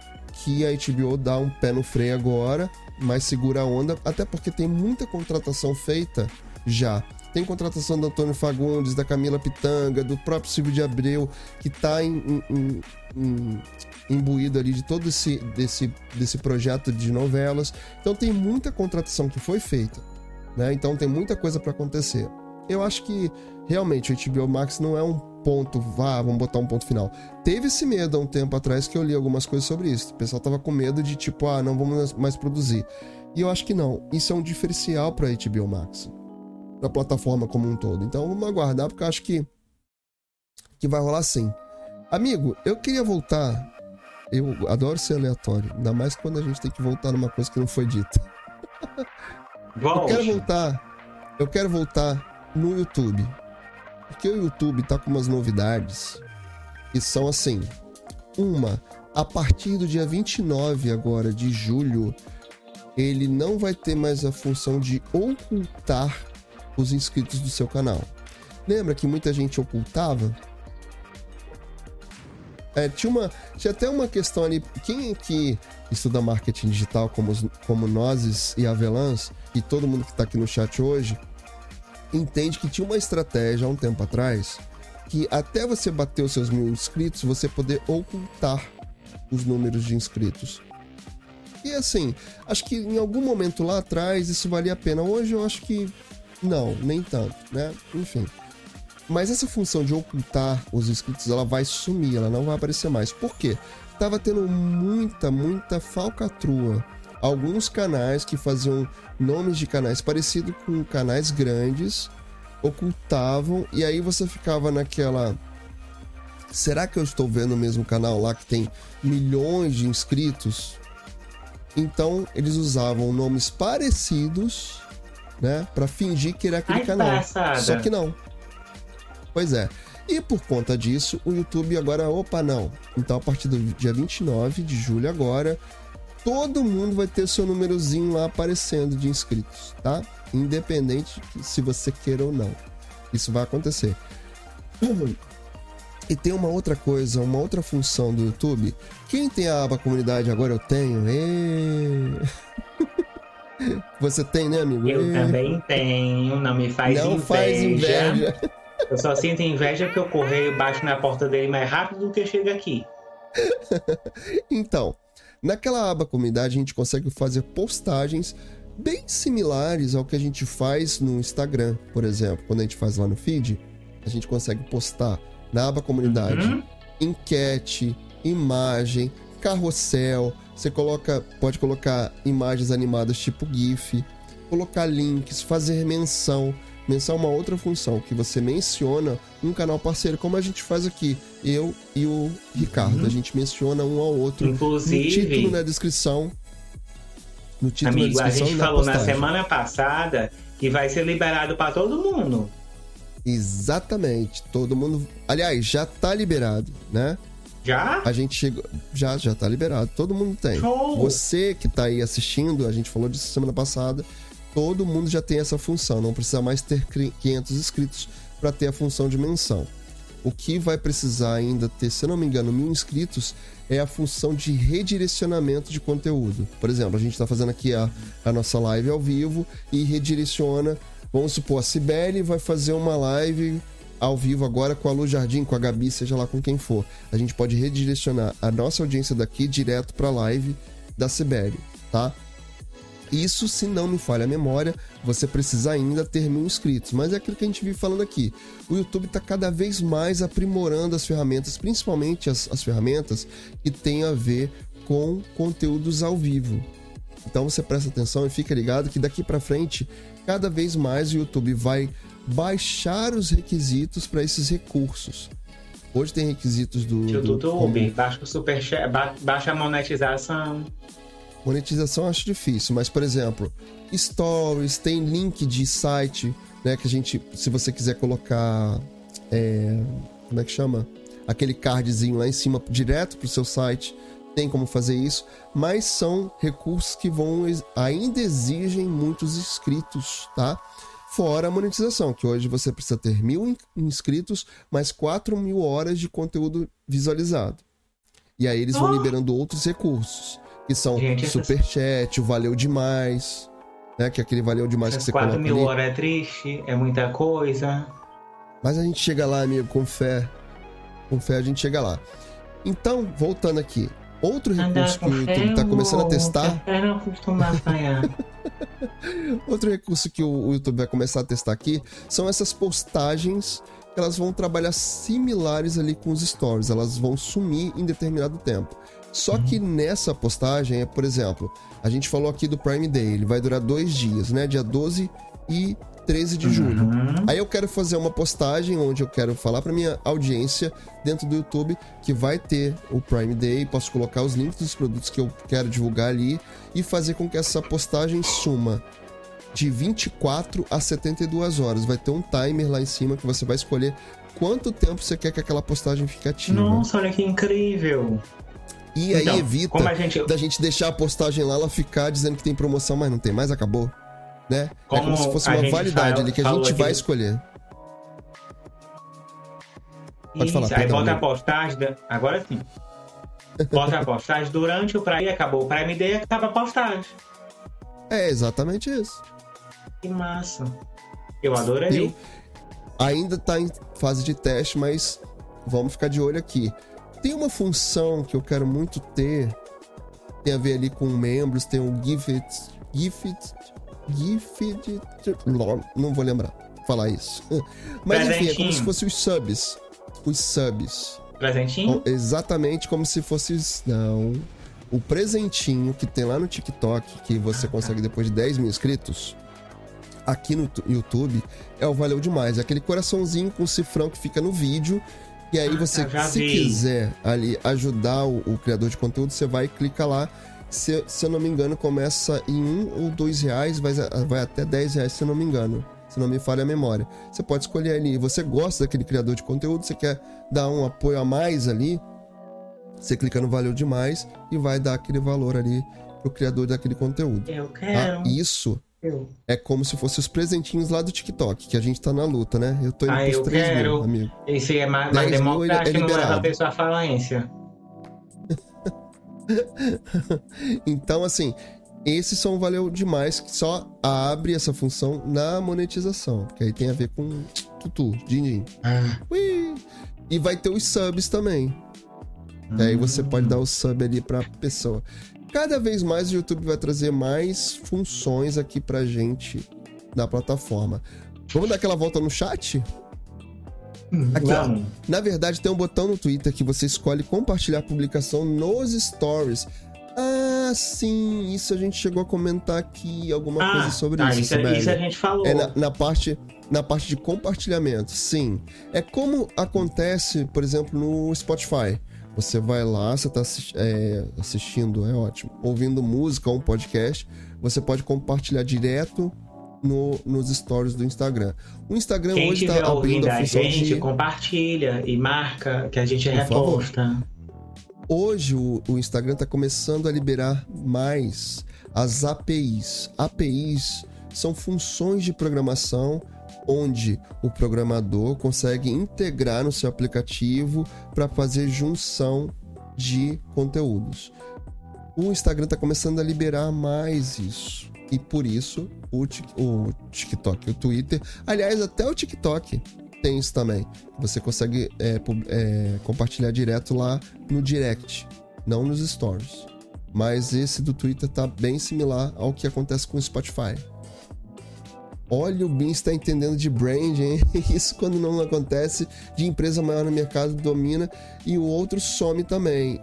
que a HBO dá um pé no freio agora, mas segura a onda, até porque tem muita contratação feita já. Tem contratação do Antônio Fagundes, da Camila Pitanga, do próprio Silvio de Abreu, que está em, em, em, imbuído ali de todo esse desse, desse projeto de novelas. Então tem muita contratação que foi feita. Né? Então tem muita coisa para acontecer. Eu acho que realmente o HBO Max não é um ponto, vá, vamos botar um ponto final. Teve esse medo há um tempo atrás que eu li algumas coisas sobre isso. O pessoal tava com medo de tipo, ah, não vamos mais produzir. E eu acho que não. Isso é um diferencial para HBO Max, para plataforma como um todo. Então vamos aguardar porque eu acho que que vai rolar sim. Amigo, eu queria voltar. Eu adoro ser aleatório, ainda mais quando a gente tem que voltar numa coisa que não foi dita. [laughs] eu quero voltar. Eu quero voltar no YouTube. Porque o YouTube tá com umas novidades que são assim. Uma, a partir do dia 29 agora de julho, ele não vai ter mais a função de ocultar os inscritos do seu canal. Lembra que muita gente ocultava? É, tinha, uma, tinha até uma questão ali. Quem que estuda marketing digital como, como nós e Avelãs, e todo mundo que está aqui no chat hoje, entende que tinha uma estratégia há um tempo atrás que até você bater os seus mil inscritos, você poder ocultar os números de inscritos. E assim, acho que em algum momento lá atrás isso valia a pena. Hoje eu acho que não, nem tanto, né? Enfim. Mas essa função de ocultar os inscritos, ela vai sumir, ela não vai aparecer mais. Por quê? Tava tendo muita, muita falcatrua alguns canais que faziam nomes de canais parecidos com canais grandes ocultavam e aí você ficava naquela será que eu estou vendo o mesmo canal lá que tem milhões de inscritos? Então eles usavam nomes parecidos, né, para fingir que era aquele Ai, canal. Passada. Só que não. Pois é. E por conta disso, o YouTube agora, opa, não. Então a partir do dia 29 de julho agora, todo mundo vai ter seu númerozinho lá aparecendo de inscritos, tá? Independente se você queira ou não. Isso vai acontecer. E tem uma outra coisa, uma outra função do YouTube. Quem tem a aba comunidade agora eu tenho. E... [laughs] Você tem, né, amigo? Eu e... também tenho, não me faz não inveja. Faz inveja. Eu só sinto inveja que o correio bate na porta dele mais rápido do que chega aqui. [laughs] então, Naquela aba comunidade a gente consegue fazer postagens bem similares ao que a gente faz no Instagram, por exemplo. Quando a gente faz lá no feed, a gente consegue postar na aba comunidade uhum. enquete, imagem, carrossel. Você coloca, pode colocar imagens animadas tipo GIF, colocar links, fazer menção menção uma outra função, que você menciona um canal parceiro, como a gente faz aqui, eu e o Ricardo. Uhum. A gente menciona um ao outro Inclusive, no título, na descrição. No título, amigo, na descrição a gente falou postagem. na semana passada que vai ser liberado para todo mundo. Exatamente. Todo mundo. Aliás, já tá liberado, né? Já? A gente chegou. Já, já tá liberado. Todo mundo tem. Show! Você que tá aí assistindo, a gente falou disso semana passada. Todo mundo já tem essa função. Não precisa mais ter 500 inscritos para ter a função de menção. O que vai precisar ainda ter, se eu não me engano, mil inscritos é a função de redirecionamento de conteúdo. Por exemplo, a gente está fazendo aqui a, a nossa live ao vivo e redireciona. Vamos supor, a Cibele vai fazer uma live ao vivo agora com a Lu Jardim, com a Gabi, seja lá com quem for. A gente pode redirecionar a nossa audiência daqui direto para a live da Cibele, tá? Isso, se não me falha a memória, você precisa ainda ter mil inscritos. Mas é aquilo que a gente vive falando aqui. O YouTube está cada vez mais aprimorando as ferramentas, principalmente as, as ferramentas que têm a ver com conteúdos ao vivo. Então você presta atenção e fica ligado que daqui para frente, cada vez mais o YouTube vai baixar os requisitos para esses recursos. Hoje tem requisitos do. Do do- YouTube, baixa o super chat, ba- baixa a monetização. Monetização eu acho difícil, mas por exemplo, stories, tem link de site, né? Que a gente, se você quiser colocar, é, como é que chama? Aquele cardzinho lá em cima, direto pro seu site, tem como fazer isso, mas são recursos que vão ainda exigem muitos inscritos, tá? Fora a monetização, que hoje você precisa ter mil in- inscritos, mais 4 mil horas de conteúdo visualizado. E aí eles vão Oh! liberando outros recursos, que são Gente, superchat, o valeu demais, né? Que é aquele valeu demais que você 4 coloca mil ali. horas é triste, é muita coisa. Mas a gente chega lá, amigo, com fé. Com fé a gente chega lá. Então, voltando aqui. Outro recurso que o YouTube tá começando a testar. [laughs] Outro recurso que o o YouTube vai começar a testar aqui são essas postagens que elas vão trabalhar similares ali com os stories, elas vão sumir em determinado tempo. Só que nessa postagem, é, por exemplo, a gente falou aqui do Prime Day, ele vai durar dois dias, né? Dia 12 e 13 de julho. Uhum. Aí eu quero fazer uma postagem onde eu quero falar para minha audiência dentro do YouTube que vai ter o Prime Day, posso colocar os links dos produtos que eu quero divulgar ali e fazer com que essa postagem suma de 24 a 72 horas. Vai ter um timer lá em cima que você vai escolher quanto tempo você quer que aquela postagem fique ativa. Nossa, olha que incrível. E aí Então, evita como a gente- da gente deixar a postagem lá, ela ficar dizendo que tem promoção, mas não tem mais, acabou. Né? é Como como se fosse a uma validade fala- ali que a gente vai aqui- escolher. Pode Isso, falar, aí perdão, bota a amigo. postagem. da- Agora sim. Bota a postagem durante o Prime, acabou o Prime Day, acaba a postagem. É exatamente isso. Que massa. Eu adorei. Viu? Ainda tá em fase de teste, mas vamos ficar de olho aqui. Tem uma função que eu quero muito ter, tem a ver ali com membros, tem o Gifted. Gifted. Gifted. Não vou lembrar falar isso. [laughs] Mas enfim, é como se fosse os subs. Os subs. Presentinho? Bom, Exatamente como se fosse. os- Não. O presentinho que tem lá no TikTok, que você consegue depois de 10 mil inscritos, aqui no tu- YouTube, é o Valeu Demais. É aquele coraçãozinho com cifrão que fica no vídeo. E aí Ah, você, tá, já se vi. quiser ali ajudar o, o criador de conteúdo, você vai e clica lá. Se, se eu não me engano, começa em um ou dois reais, vai, vai até 10 reais, se eu não me engano. Se não me falha a memória. Você pode escolher ali. Você gosta daquele criador de conteúdo, você quer dar um apoio a mais ali, você clica no Valeu Demais e vai dar aquele valor ali pro criador daquele conteúdo. Eu Tá? quero. Isso Eu. é como se fosse os presentinhos lá do TikTok, que a gente tá na luta, né? Eu tô indo Ah, pros eu 3 mil, quero. amigo. Esse é mais, 10 mais mil é democrático, não leva a pessoa à falência. [laughs] Então, assim, esses são valeu demais, que só abre essa função na monetização, que aí tem a ver com tutu, din-din. Ah. Ui! E vai ter os subs também. E aí você pode dar o sub ali pra pessoa. Cada vez mais o YouTube vai trazer mais funções aqui pra gente na plataforma. Vamos dar aquela volta no chat? Aqui, ó. Na verdade, tem um botão no Twitter que você escolhe compartilhar a publicação nos stories. Ah, sim, isso a gente chegou a comentar aqui alguma Ah, coisa sobre tá, isso, isso, é- isso a gente falou. É na, na parte na parte de compartilhamento, sim. É como acontece, por exemplo, no Spotify. Você vai lá, você está assistindo, é ótimo, ouvindo música ou um podcast, você pode compartilhar direto no, nos stories do Instagram. O Instagram Quem hoje estiver tá abrindo a a função gente, de... compartilha e marca que a gente Por favor. reposta. Hoje o, o Instagram está começando a liberar mais as APIs. APIs são funções de programação onde o programador consegue integrar no seu aplicativo para fazer junção de conteúdos. O Instagram está começando a liberar mais isso. E por isso o, o TikTok, o Twitter, aliás, até o TikTok tem isso também. Você consegue é, é, compartilhar direto lá no direct, não nos stories. Mas esse do Twitter tá bem similar ao que acontece com o Spotify. Olha, o Bin está entendendo de brand, hein? [laughs] Isso quando não acontece de empresa maior no mercado domina e o outro some também,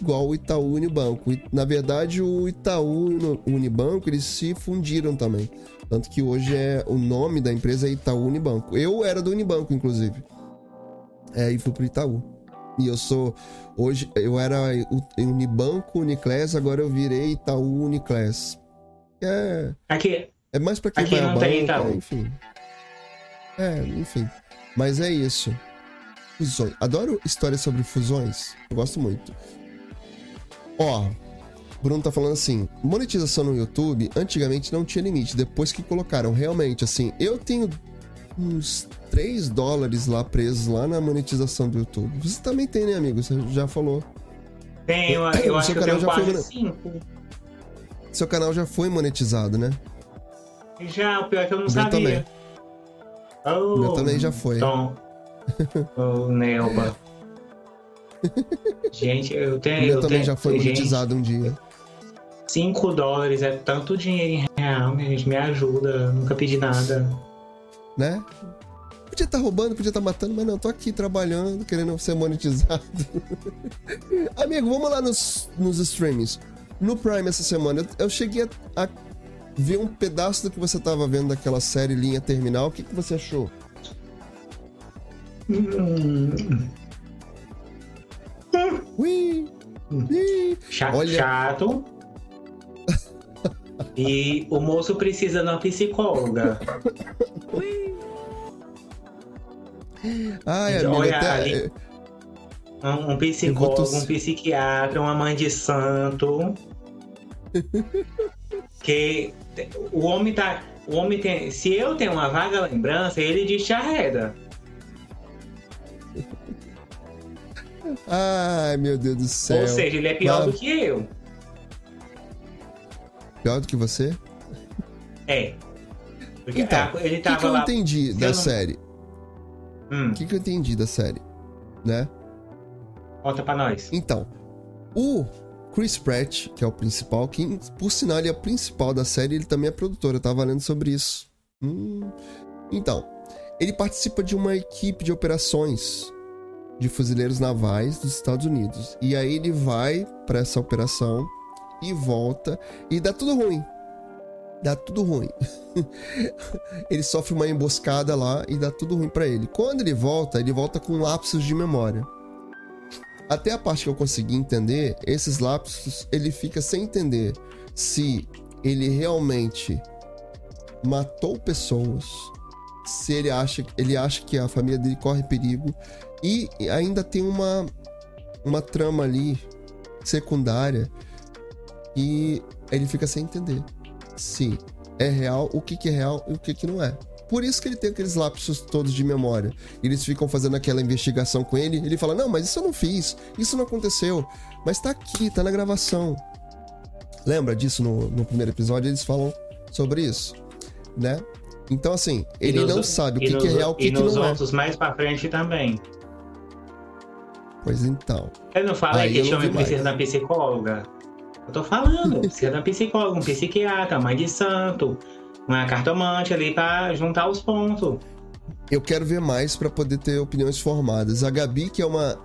igual o Itaú Unibanco. Na verdade, o Itaú e o Unibanco eles se fundiram também. Tanto que hoje é o nome da empresa é Itaú Unibanco. Eu era do Unibanco, inclusive. É, e fui pro Itaú. E eu sou. Hoje eu era Unibanco Uniclass, agora eu virei Itaú Uniclass. É, Aqui, é mais pra quem Aqui vai não tem Itaú. enfim. É, enfim. Mas é isso. Fusões. Adoro histórias sobre fusões. Eu gosto muito. Ó, Bruno tá falando assim: monetização no YouTube antigamente não tinha limite. Depois que colocaram, realmente, assim, eu tenho uns 3 dólares lá presos lá na monetização do YouTube. Você também tem, né, amigo? Você já falou. tem, [coughs] eu, eu acho que eu tenho já quase né? cinco. Seu canal já foi monetizado, né? Já, o pior é que eu não O meu sabia. também. Oh, meu também já foi. Tom. [laughs] Oh, Nelba. Gente, eu tenho. meu eu também tenho, já foi gente, monetizado um dia. 5 dólares é tanto dinheiro em real, minha gente. Me ajuda. Nunca pedi nada. né? Podia estar roubando, podia estar matando, mas não, tô aqui trabalhando, querendo ser monetizado. [laughs] Amigo, vamos lá nos, nos streamings. No Prime essa semana, eu, eu cheguei a, a ver um pedaço do que você tava vendo daquela série Linha Terminal. O que, que você achou? Hum, Ui! Ih! chato. Olha- chato. [laughs] E o moço precisa de uma psicóloga. Ai, amigo, Olha até. ali. Um, um vou psicólogo, um psiquiatra, uma mãe de santo. [laughs] que o homem tá. O homem tem. Se eu tenho uma vaga lembrança, ele descarrega. Ai, meu Deus do céu. Ou seja, ele é pior Mas- do que eu. Pior do que você? É. Porque Então, O que, que eu lá. entendi da não- série? Hum, O que, que eu entendi da série? Né? conta pra nós. Então, o Chris Pratt, que é o principal, que por sinal ele é principal da série, ele também é produtor, eu tava lendo sobre isso. Hum. Então, ele participa de uma equipe de operações de fuzileiros navais dos Estados Unidos. E aí ele vai pra essa operação e volta e dá tudo ruim. Dá tudo ruim. [laughs] ele sofre uma emboscada lá e dá tudo ruim pra ele. Quando ele volta, ele volta com lapsos de memória. Até a parte que eu consegui entender, esses lapsos ele fica sem entender se ele realmente matou pessoas, se ele acha, ele acha que a família dele corre perigo e ainda tem uma uma trama ali secundária e ele fica sem entender se é real, o que, que é real e o que, que não é. Por isso que ele tem aqueles lapsos todos de memória. Eles ficam fazendo aquela investigação com ele. Ele fala: Não, mas isso eu não fiz. Isso não aconteceu. Mas tá aqui, tá na gravação. Lembra disso no, no primeiro episódio? Eles falam sobre isso, né? Então, assim, E ele nos- não sabe o e que, que é nos- real, o que, E que nos não é. outros mais pra frente também. Pois então. Eu não falei Aí que mais. precisa uma psicóloga? Eu tô falando, precisa uma psicóloga, um psiquiatra, mãe de santo, uma cartomante ali pra juntar os pontos. Eu quero ver mais pra poder ter opiniões formadas. A Gabi, que é uma.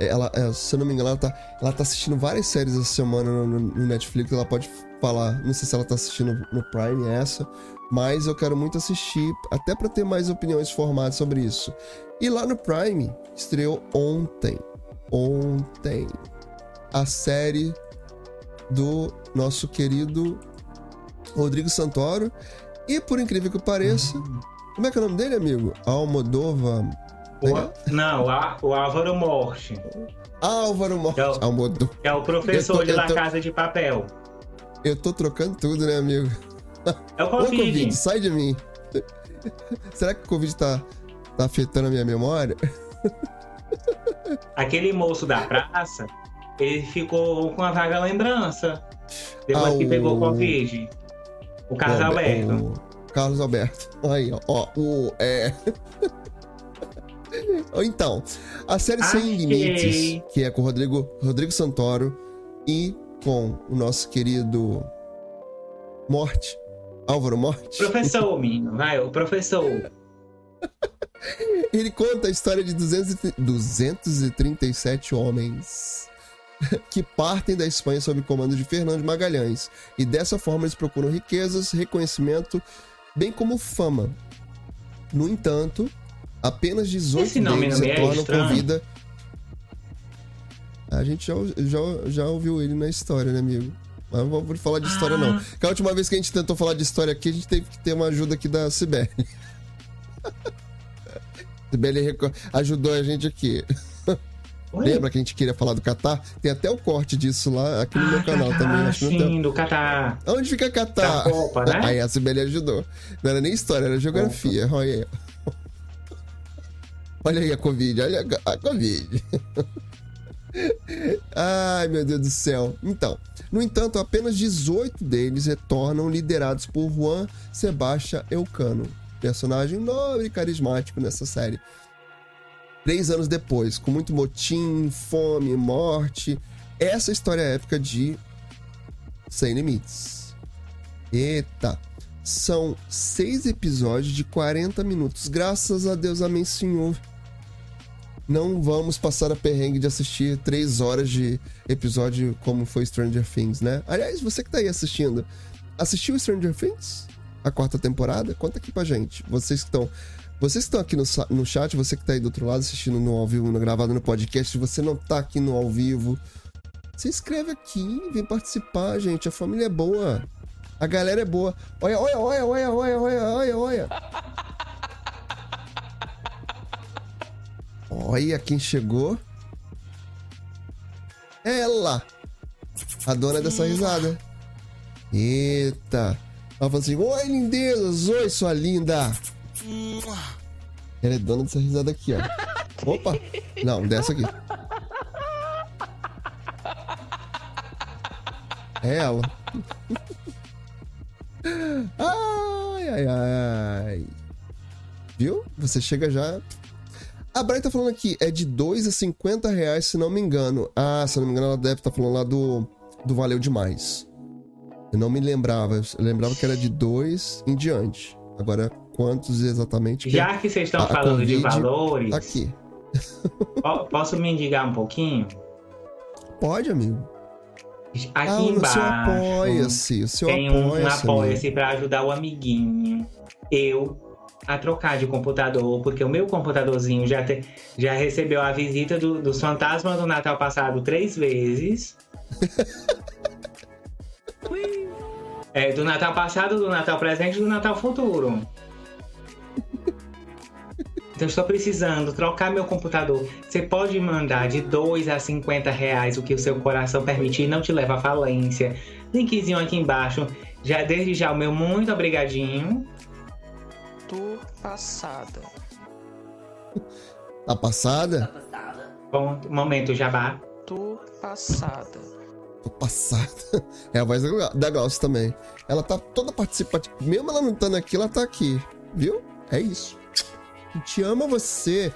Ela, é, se eu não me engano, ela tá, ela tá assistindo várias séries essa semana no, no- Netflix. Ela pode falar. Não sei se ela tá assistindo no Prime essa. Mas eu quero muito assistir, até pra ter mais opiniões formadas sobre isso. E lá no Prime, estreou ontem. Ontem. A série do nosso querido Rodrigo Santoro E por incrível que pareça, como é que é o nome dele, amigo? Almodova. O, não, o Álvaro Morte. Álvaro Morte. É o, Almodova. É o professor tô, de La tô, Casa de Papel. Eu tô trocando tudo, né, amigo? É o Covid. Ô, Covid, sai de mim. Será que o Covid tá, tá afetando a minha memória? Aquele moço da praça, ele ficou com uma vaga lembrança. Depois ah, que pegou o Covid. O Carlos o, Alberto. O Carlos Alberto. Aí, ó. ó o, é... [laughs] então, a série Achei. Sem Limites, que é com o Rodrigo, Rodrigo Santoro e com o nosso querido Morte, Álvaro Morte. Professor, [laughs] menino, vai, o professor. Ele conta a história de 200, 237 homens [laughs] que partem da Espanha sob comando de Fernando de Magalhães. E dessa forma eles procuram riquezas, reconhecimento, bem como fama. No entanto, apenas 18 deles retornam é com vida. A gente já, já, já ouviu ele na história, né, amigo? Mas não vou falar de história, ah. não. Que a última vez que a gente tentou falar de história aqui, a gente teve que ter uma ajuda aqui da Sibeli. [laughs] Sibeli ajudou a gente aqui. Oi? Lembra que a gente queria falar do Catar? Tem até o corte disso lá aqui no ah, meu canal Catar, também. Acho sim, do Catar. Onde fica Catar? Da Copa, né? Aí a Sibeli ajudou. Não era nem história, era geografia. Opa. Olha aí. Olha aí a Covid, olha a Covid. Ai, meu Deus do céu. Então, no entanto, apenas 18 deles retornam liderados por Juan Sebastião Elcano, personagem nobre e carismático nessa série. Três anos depois, com muito motim, fome, morte, essa história épica de Sem Limites. Eita! São seis episódios de 40 minutos. Graças a Deus, amém, Senhor não vamos passar a perrengue de assistir três horas de episódio como foi Stranger Things, né? Aliás, você que tá aí assistindo, assistiu Stranger Things? A quarta temporada? Conta aqui pra gente. Vocês que estão. Vocês que estão aqui no, no chat, você que tá aí do outro lado assistindo no ao vivo, no gravado no podcast, se você não tá aqui no ao vivo, se inscreve aqui, vem participar, gente. A família é boa. A galera é boa. Olha, olha, olha, olha, olha, olha, olha, olha. Olha quem chegou. Ela! A dona dessa risada. Eita! Ela falou assim: Oi, lindezas! Oi, sua linda! Ela é dona dessa risada aqui, ó. [laughs] Opa! Não, dessa aqui. É ela. [laughs] Ai, ai, ai. Viu? Você chega já a Brian tá falando aqui, é de 2 a 50 reais, se não me engano. Ah, se não me engano, ela deve estar tá falando lá do, do Valeu Demais. Eu não me lembrava. Eu lembrava que era de 2 em diante. Agora, quantos exatamente? Já que vocês estão a, falando a de valores. Aqui. [laughs] Posso me indicar um pouquinho? Pode, amigo. Aqui ah, embaixo. Apoia-se. O seu tem. Um apoia-se para ajudar o amiguinho. Eu a trocar de computador, porque o meu computadorzinho já, te, já recebeu a visita do, dos fantasmas do Natal passado três vezes. [laughs] é, do Natal passado, do Natal presente e do Natal futuro. [laughs] Então estou precisando trocar meu computador. Você pode mandar de 2 a 50 reais o que o seu coração permitir não te leva à falência. Linkzinho aqui embaixo. Já desde já o meu muito obrigadinho tour passada. Tá passada? Bom, momento, jabá. Tour passada. Tô passada. [laughs] É a voz da Glaucia também. Ela tá toda participativa. Mesmo ela não estando aqui, ela tá aqui. Viu? É isso. Te ama você.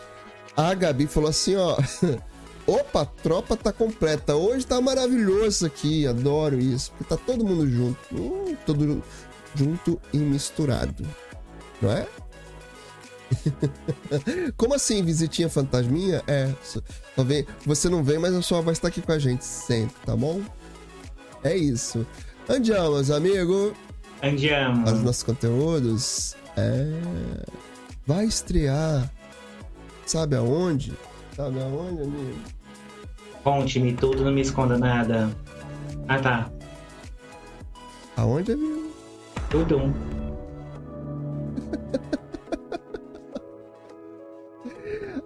A Gabi falou assim, ó. [laughs] Opa, a tropa tá completa. Hoje tá maravilhoso aqui. Adoro isso. Porque tá todo mundo junto. Hum, todo junto e misturado não é? [laughs] Como assim, visitinha fantasminha? É, você não vem, mas a sua vai estar aqui com a gente sempre, tá bom? É isso. Andiamos, amigo. Andiamo. Os nossos conteúdos. É... Vai estrear. Sabe aonde? Sabe aonde, amigo? Conte-me tudo, não me esconda nada. Ah, tá. Aonde, amigo? Tudo. [laughs]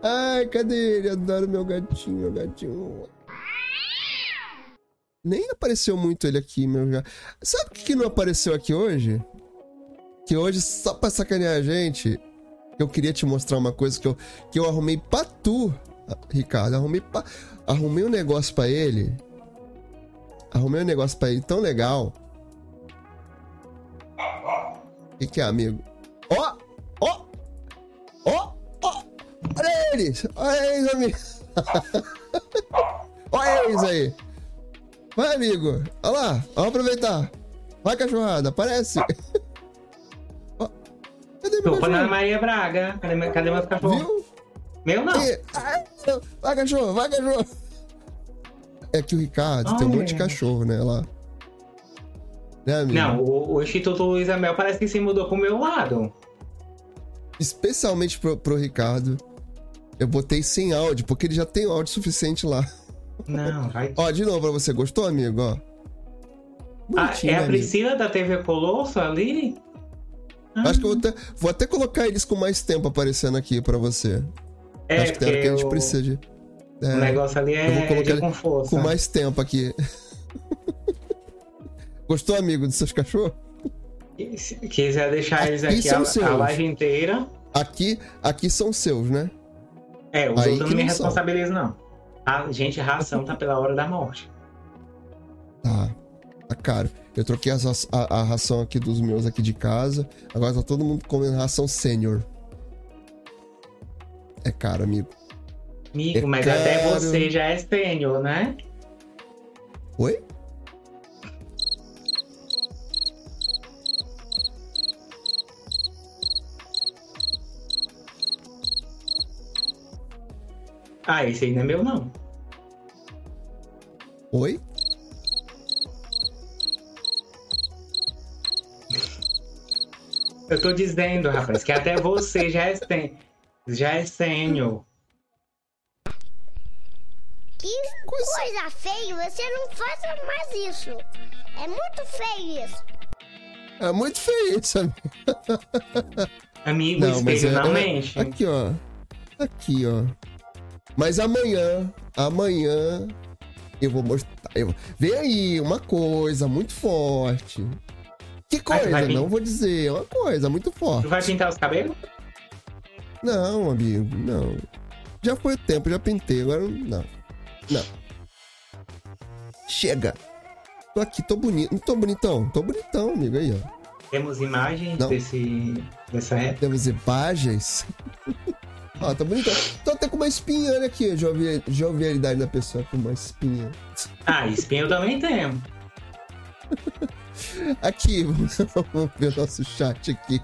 Ai, cadê ele? Adoro meu gatinho, meu gatinho. Nem apareceu muito ele aqui, meu gato. Sabe o que não apareceu aqui hoje? Que hoje, só pra sacanear a gente, eu queria te mostrar uma coisa que eu, que eu arrumei pra tu, Ricardo. Arrumei, pra, arrumei um negócio pra ele. Arrumei um negócio pra ele tão legal. O que, que é, amigo? Ó! Ó! Ó! Ó! Olha eles! Olha eles, amigo! [laughs] Olha eles aí! Vai, amigo! Olha lá! Vamos aproveitar! Vai, cachorrada! Aparece! [laughs] Cadê meu Tô cachorro? Maria Braga. Cadê, cadê meus cachorros? Viu? Meu não. Aí, ai, Vai, cachorro! Vai, cachorro! É que o Ricardo tem um monte de cachorro, né? Lá. Né, amigo? Não, o, o Instituto Luiz Amel parece que se mudou pro meu lado. Especialmente pro, pro Ricardo. Eu botei sem áudio, porque ele já tem áudio suficiente lá. Não, vai. Ó, de novo pra você. Gostou, amigo? Ó. Ah, é a amigo? Priscila da TV Colosso ali? Acho que eu vou até, vou até colocar eles com mais tempo aparecendo aqui pra você. é, Acho que tem hora que a gente o- precisa de. O É, negócio ali eu vou é colocar com força. com mais tempo aqui. [laughs] Gostou, amigo, dos seus cachorros? Se quiser deixar eles Aqui aqui são a, a live inteira. Aqui, aqui são seus, né? É, os Aí outros não me responsabilizam, não. A gente, ração tá pela hora da morte. Tá. Tá caro. Eu troquei raç- a, a ração aqui dos meus aqui de casa. Agora tá todo mundo comendo ração sênior. É caro, amigo. Amigo, É mas até caro. você já é sênior, né? Oi? Ah, esse aí não é meu, não. Oi? Eu tô dizendo, rapaz, que até você já é, sen... já é sênior. Que coisa feia, você não faça mais isso. É muito feio isso. É muito feio isso, amigo. Amigo, o espelho não é- mente. Aqui, ó. Aqui, ó. Mas amanhã, amanhã, eu vou mostrar. Eu... Vem aí, uma coisa muito forte. Que vai coisa? Não vou dizer. É uma coisa muito forte. Tu vai pintar os cabelos? Não, amigo, não. Já foi o tempo, já pintei, agora não. Não. Chega. Tô aqui, tô bonito. Não tô bonitão? Tô bonitão, amigo, aí, ó. Temos imagens Não. desse, dessa época. Temos imagens. [laughs] ó, tá bonitão. Tô até com uma espinha, olha aqui, jovi- jovialidade da pessoa com uma espinha. Ah, espinho eu também tenho. [laughs] Aqui, [laughs] vamos ver nosso chat aqui.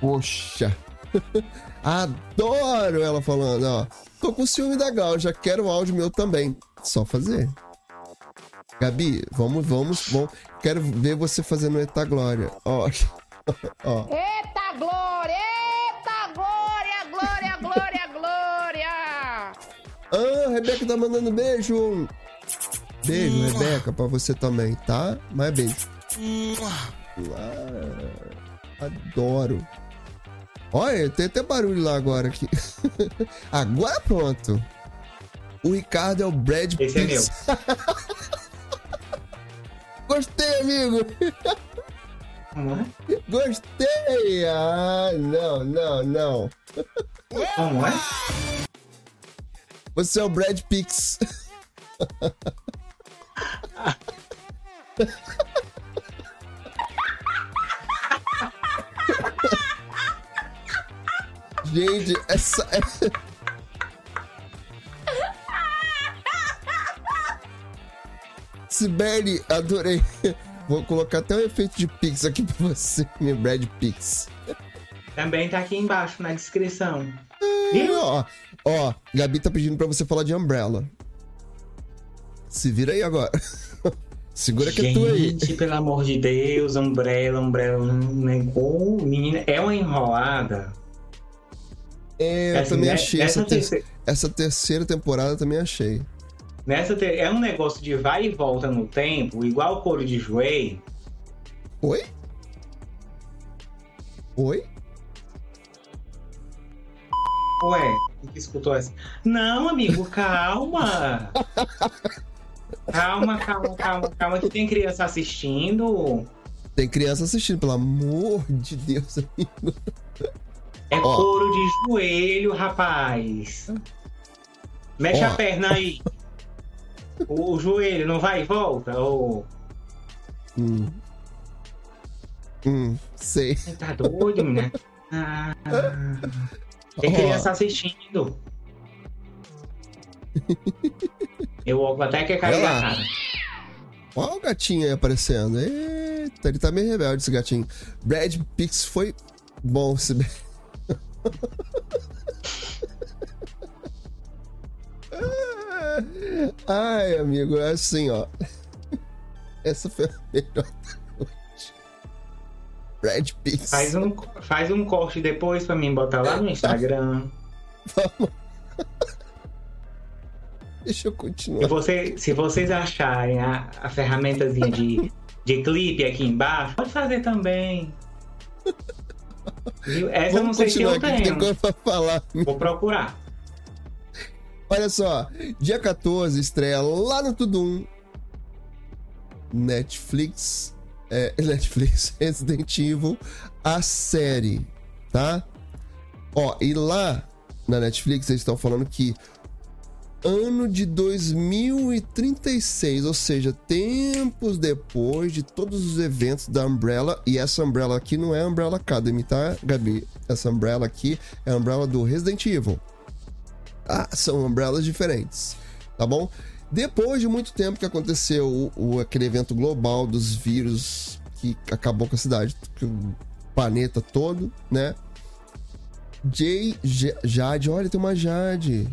Poxa. [laughs] Adoro ela falando, ó. Tô com ciúme da Gal, já quero o áudio meu também. Só fazer. Gabi, vamos, vamos, vamos. Quero ver você fazendo o Eta Glória. Ó, [laughs] ó. Eita glória! Eita glória! Glória, glória, glória! Ah, a Rebeca tá mandando beijo. Beijo, Rebeca, pra você também, tá? Mas beijo. Ah, adoro. Olha, tem até barulho lá agora aqui. [laughs] agora pronto. O Ricardo é o Brad Pitt. Esse é meu. [laughs] Gostei, amigo. É? Gostei. Ah, não, não, não. Como é? Você é o Brad Pix. [laughs] Gente, essa. é- Sibeli, adorei. Vou colocar até um efeito de Pix aqui pra você, meu Brad Pix. Também tá aqui embaixo na descrição. Viu? ó, ó, Gabi tá pedindo pra você falar de Umbrella. Se vira aí agora. [laughs] Segura que é tua aí. Gente, pelo amor de Deus, Umbrella, Umbrella, negou, menina, é uma enrolada. É, eu Assim, também achei. Essa, ter- terceira- essa terceira temporada também achei. nessa ter- é um negócio de vai e volta no tempo, igual o couro de joelho. Oi? Oi? Ué, que escutou essa? Não, amigo, calma. [laughs] calma, calma, calma, calma, que tem criança assistindo. Tem criança assistindo, pelo amor de Deus, amigo. É Ó. couro de joelho, rapaz. Mexe Ó. a perna aí. [laughs] O, joelho não vai e volta? Ou... Hum. Hum, sei. Você tá doido, né? [laughs] Ah, tem criança assistindo. Eu até que caiu da cara. Olha o gatinho aí aparecendo. Eita, ele tá meio rebelde esse gatinho. Brad Pix foi bom se bem. [laughs] Ai, amigo, é assim, ó. Essa foi a melhor noite. Brad Pix. Faz um, faz um corte depois pra mim botar lá no Instagram. Vamos. [laughs] Deixa eu continuar. Se, você, se vocês acharem a, a ferramentazinha de, de clipe aqui embaixo, pode fazer também. [laughs] Essa Vamos eu não sei se eu tenho. Tem pra falar. Vou procurar. Olha só, dia 14 estreia lá no Tudum. Netflix. É, [laughs] Netflix Resident Evil, a série, tá? Ó, e lá na Netflix eles estão falando que ano de 2036, ou seja, tempos depois de todos os eventos da Umbrella, e essa Umbrella aqui não é a Umbrella Academy, tá, Gabi? Essa Umbrella aqui é a Umbrella do Resident Evil. Ah, são Umbrellas diferentes, tá bom? Depois de muito tempo que aconteceu o, o, aquele evento global dos vírus que acabou com a cidade, o planeta todo, né? Jay Jade, olha, tem uma Jade.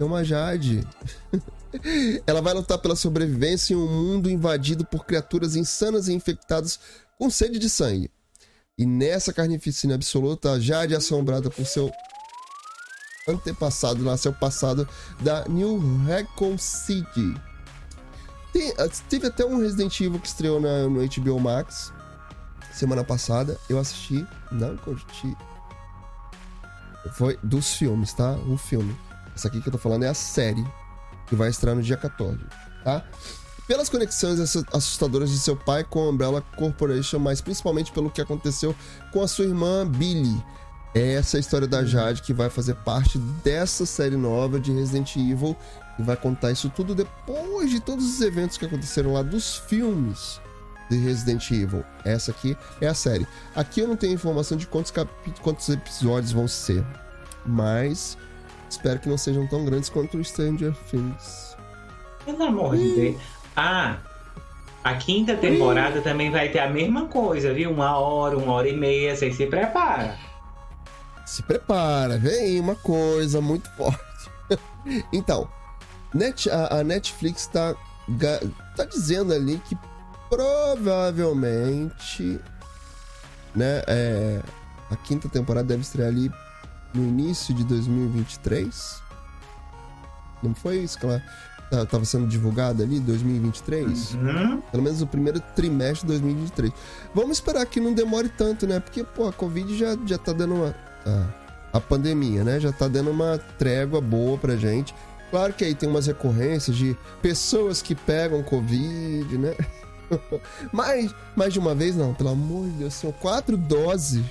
É uma Jade. [laughs] Ela vai lutar pela sobrevivência em um mundo invadido por criaturas insanas e infectadas com sede de sangue. E nessa carnificina absoluta, a Jade é assombrada por seu antepassado, lá, seu passado da New Recon City. Tem, ah, teve até um Resident Evil que estreou na, no HBO Max semana passada. Eu assisti, não curti. Foi dos filmes, tá? O filme. Essa aqui que eu tô falando é a série, que vai estrear no dia 14, tá? Pelas conexões assustadoras de seu pai com a Umbrella Corporation, mas principalmente pelo que aconteceu com a sua irmã Billy. É essa a história da Jade que vai fazer parte dessa série nova de Resident Evil e vai contar isso tudo depois de todos os eventos que aconteceram lá dos filmes de Resident Evil. Essa aqui é a série. Aqui eu não tenho informação de quantos, quantos episódios vão ser, mas Espero que não sejam tão grandes quanto o Stranger Things. Pelo amor de Deus. Ah, a quinta temporada também vai ter a mesma coisa, viu? Uma hora, uma hora e meia. Você se prepara. Se prepara, vem uma coisa muito [laughs] forte. então, Net, a, a, Netflix tá, tá dizendo ali que provavelmente né, é, a quinta temporada deve estrear ali no início de 2023. Não foi isso que ela estava sendo divulgada ali, 2023? Uhum. Pelo menos o primeiro trimestre de 2023. Vamos esperar que não demore tanto, né? Porque, pô, a Covid já, já tá dando uma. A, a pandemia, né? Já tá dando uma trégua boa pra gente. Claro que aí tem umas recorrências de pessoas que pegam Covid, né? [laughs] mais, mais de uma vez, não, pelo amor de Deus, são quatro doses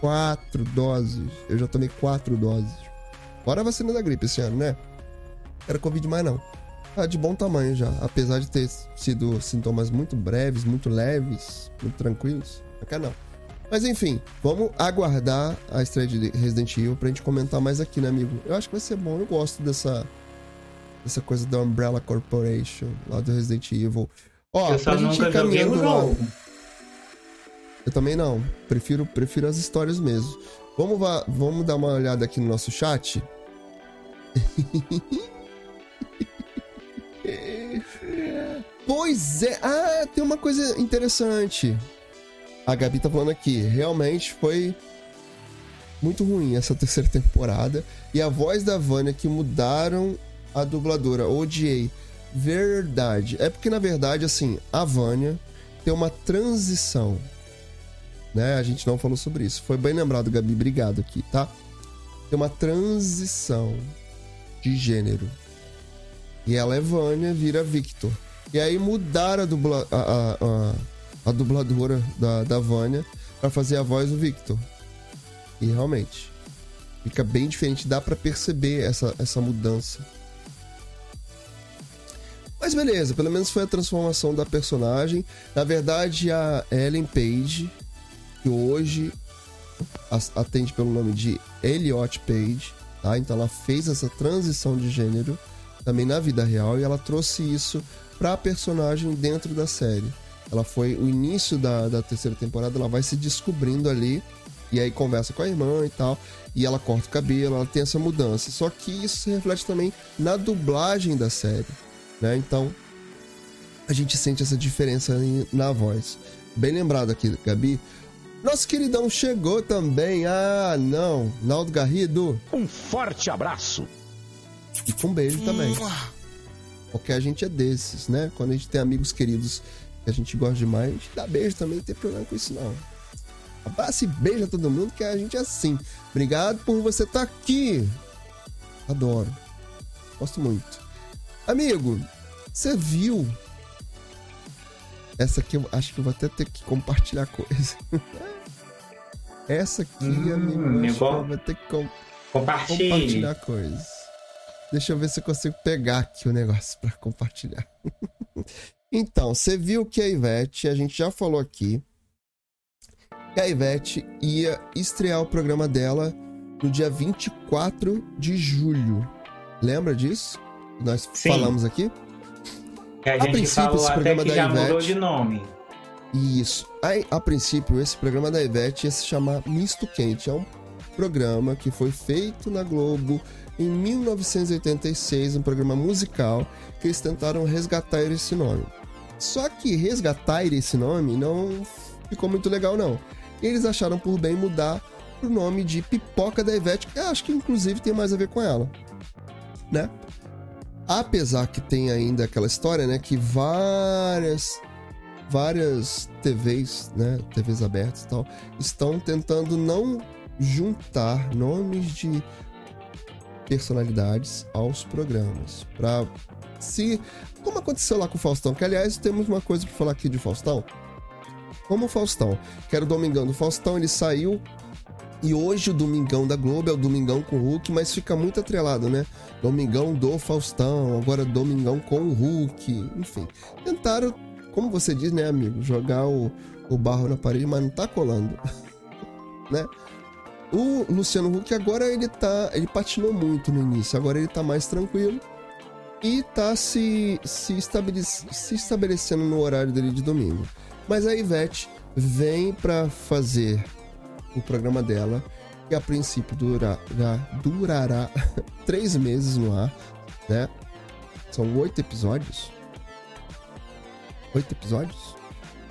quatro doses. Eu já tomei quatro doses. Fora a vacina da gripe esse ano, né? Era Covid mais não. Tá de bom tamanho já. Apesar de ter sido sintomas muito breves, muito leves, muito tranquilos. Aqui não. Mas enfim, vamos aguardar a estreia de Resident Evil pra gente comentar mais aqui, né, amigo? Eu acho que vai ser bom. Eu gosto dessa, dessa coisa da Umbrella Corporation, lá do Resident Evil. Ó, eu pra gente ir caminhando. Eu também não. Prefiro, prefiro as histórias mesmo. Vamos, vamos dar uma olhada aqui no nosso chat. [laughs] pois é. Ah, tem uma coisa interessante. A Gabi tá falando aqui. Realmente foi muito ruim essa terceira temporada. E a voz da Vânia que mudaram a dubladora. Odiei. Verdade. É porque, na verdade, assim, a Vânia tem uma transição né? A gente não falou sobre isso. Foi bem lembrado, Gabi. Obrigado aqui, tá? tem uma transição de gênero. E ela é Vânia, vira Victor. E aí mudaram a, dubla, a, a, a, a dubladora da, da Vânia para fazer a voz do Victor. E realmente, fica bem diferente, dá para perceber essa, essa mudança. Mas beleza, pelo menos foi a transformação da personagem. Na verdade, a Ellen Page, que hoje atende pelo nome de Elliot Page, tá? Então ela fez essa transição de gênero também na vida real e ela trouxe isso para a personagem dentro da série. Ela foi o início da, da terceira temporada, ela vai se descobrindo ali e aí conversa com a irmã e tal, e ela corta o cabelo, ela tem essa mudança. Só que isso se reflete também na dublagem da série, né? Então a gente sente essa diferença na voz. Bem lembrado aqui, Gabi. Nosso queridão chegou também. Ah, não. Naldo Garrido. Um forte abraço. E com um beijo também. Porque a gente é desses, né? Quando a gente tem amigos queridos que a gente gosta demais, a gente dá beijo também, não tem problema com isso não. Abraça e beija todo mundo que a gente é assim. Obrigado por você estar tá aqui. Adoro. Gosto muito. Amigo, você viu? Essa aqui eu acho que eu vou até ter que compartilhar coisa. Essa aqui, hum, acho que eu vou ter que com... compartilhar coisas. Deixa eu ver se eu consigo pegar aqui o negócio para compartilhar. [laughs] então, você viu que a Ivete, a gente já falou aqui, que a Ivete ia estrear o programa dela no dia 24 de julho. Lembra disso? Nós Sim. falamos aqui? Que a, a gente falou até que já Ivete, mudou de nome. Isso. A, a princípio, esse programa da Ivete ia se chamar Misto Quente. É um programa que foi feito na Globo em 1986, um programa musical que eles tentaram resgatar esse nome. Só que resgatar esse nome não ficou muito legal, não. E eles acharam por bem mudar o nome de Pipoca da Ivete, que acho que inclusive tem mais a ver com ela, né? Apesar que tem ainda aquela história, né, que várias várias TVs, né, TVs abertas e tal, estão tentando não juntar nomes de personalidades aos programas. Pra se. Como aconteceu lá com o Faustão, que aliás temos uma coisa para falar aqui de Faustão. Como o Faustão, que era o Domingão do Faustão, ele saiu. E hoje o Domingão da Globo é o Domingão com o Hulk, mas fica muito atrelado, né? Domingão do Faustão, agora Domingão com o Hulk, enfim. Tentaram, como você diz, né, amigo, jogar o, o barro na parede, mas não tá colando, [laughs] né? O Luciano Huck agora ele tá. Ele patinou muito no início, agora ele tá mais tranquilo. E tá se, se, estabelec se estabelecendo no horário dele de domingo. Mas a Ivete vem para fazer o programa dela, que a princípio durará, durará [laughs] três meses no ar, né? São oito episódios. Oito episódios?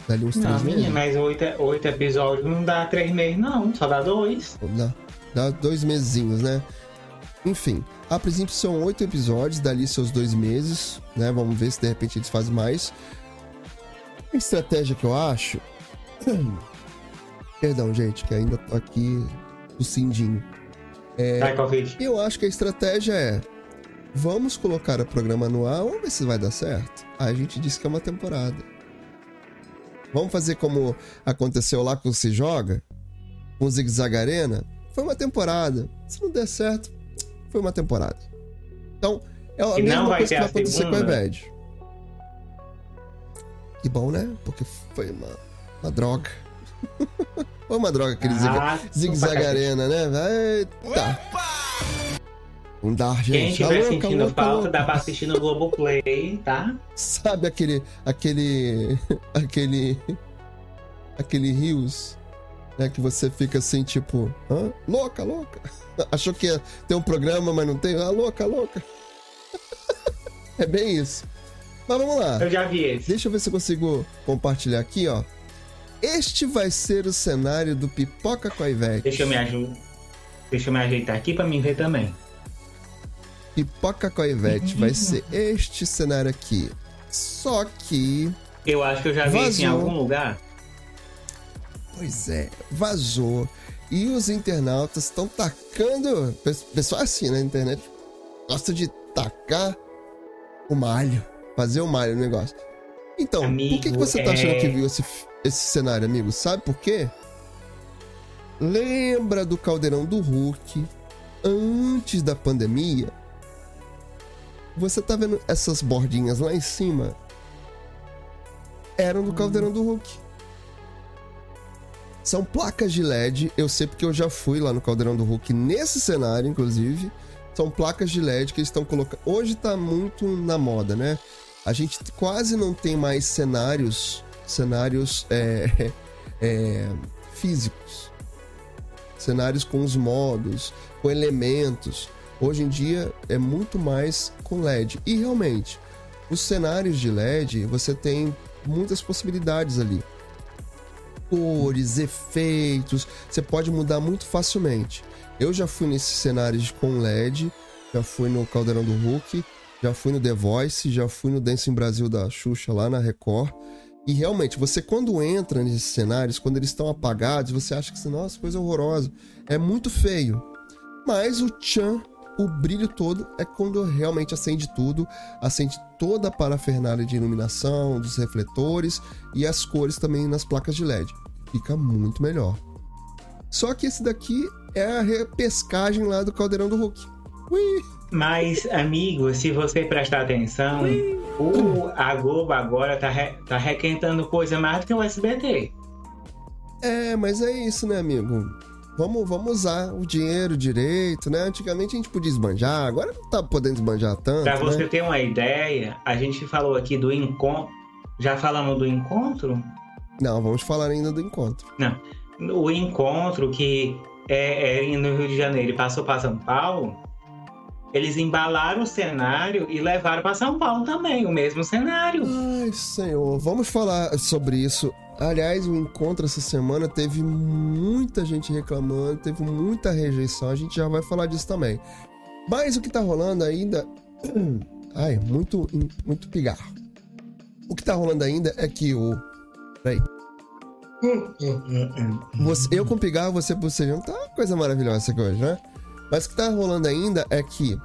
Dali uns três não, meses. mas oito, oito episódios não dá três meses, não. Só dá dois. Dá, dá dois mesinhos, né? Enfim, a princípio são oito episódios, dali seus dois meses, né? Vamos ver se de repente eles fazem mais. A estratégia que eu acho. [clears throat] Perdão, gente, que ainda tô aqui o Cindinho. É, eu acho que a estratégia é: vamos colocar o programa no ar, vamos ver se vai dar certo. Aí a gente disse que é uma temporada. Vamos fazer como aconteceu lá com o Se Joga, com o Zig Zag Arena. Foi uma temporada. Se não der certo, foi uma temporada. Então, é a e mesma coisa que vai acontecer segunda. com a Eved. Que bom, né? Porque foi uma, uma droga. [laughs] foi uma droga aquele ah, Zig Zag Arena, né? Eita! Opa! Não dá, gente. Quem estiver tá sentindo louca, falta, louca. dá pra assistir no Globoplay, tá? Sabe aquele. aquele. [laughs] aquele. aquele Rios, né? Que você fica assim, tipo, hã? louca, louca. [laughs] Achou que ia ter um programa, mas não tem? Ah, louca, louca. é bem isso. Mas vamos lá. Eu já vi esse. Deixa eu ver se eu consigo compartilhar aqui, ó. Este vai ser o cenário do Pipoca com a Ivete. Deixa eu me ajudar. Deixa eu me ajeitar aqui pra mim ver também. Pipoca com a Ivete vai ser este cenário aqui. Só que. Eu acho que eu já vi vazou. isso em algum lugar. Pois é, vazou E os internautas estão tacando. Pessoal assim, né? Na internet gosta de tacar o malho. Fazer o malho no negócio. Então, Amigo, por que, que você tá achando é- que viu esse, esse cenário, amigo? Sabe por quê? Lembra do caldeirão do Hulk antes da pandemia? Você tá vendo essas bordinhas lá em cima? Eram do caldeirão do Hulk. São placas de LED, eu sei porque eu já fui lá no Caldeirão do Hulk nesse cenário, inclusive. São placas de LED que eles estão colocando. Hoje tá muito na moda, né? A gente quase não tem mais cenários, cenários é, é, físicos, cenários com os modos, com elementos. Hoje em dia é muito mais com LED. E realmente, os cenários de LED você tem muitas possibilidades ali cores, efeitos, você pode mudar muito facilmente. Eu já fui nesses cenários com LED, já fui no Caldeirão do Hulk, já fui no The Voice, já fui no Dance em Brasil da Xuxa lá na Record. E realmente, você quando entra nesses cenários, quando eles estão apagados, você acha que, nossa, coisa horrorosa. É muito feio. Mas o tchan, o brilho todo, é quando realmente acende tudo, acende toda a parafernália de iluminação, dos refletores e as cores também nas placas de LED. Fica muito melhor. Só que esse daqui é a repescagem lá do Caldeirão do Hulk. Ui! Mas, amigo, se você prestar atenção, o, a Globo agora tá, re- tá requentando coisa mais do que o SBT. É, mas é isso, né, amigo? Vamos, vamos usar o dinheiro direito, né? Antigamente a gente podia esbanjar, agora não tá podendo esbanjar tanto, Pra você né? ter uma ideia, a gente falou aqui do encontro. Já falamos do encontro? Não, vamos falar ainda do encontro. Não. O encontro que é, é no Rio de Janeiro e passou para São Paulo, eles embalaram o cenário e levaram para São Paulo também, o mesmo cenário. Ai, senhor, vamos falar sobre isso. Aliás, o encontro essa semana teve muita gente reclamando, teve muita rejeição. A gente já vai falar disso também. Mas o que tá rolando ainda. [clears throat] Ai, muito, muito pigarro. O que tá rolando ainda é que o. Peraí. Você, eu com pigarro, você bocejando, tá uma coisa maravilhosa aqui hoje, né? Mas o que tá rolando ainda é que,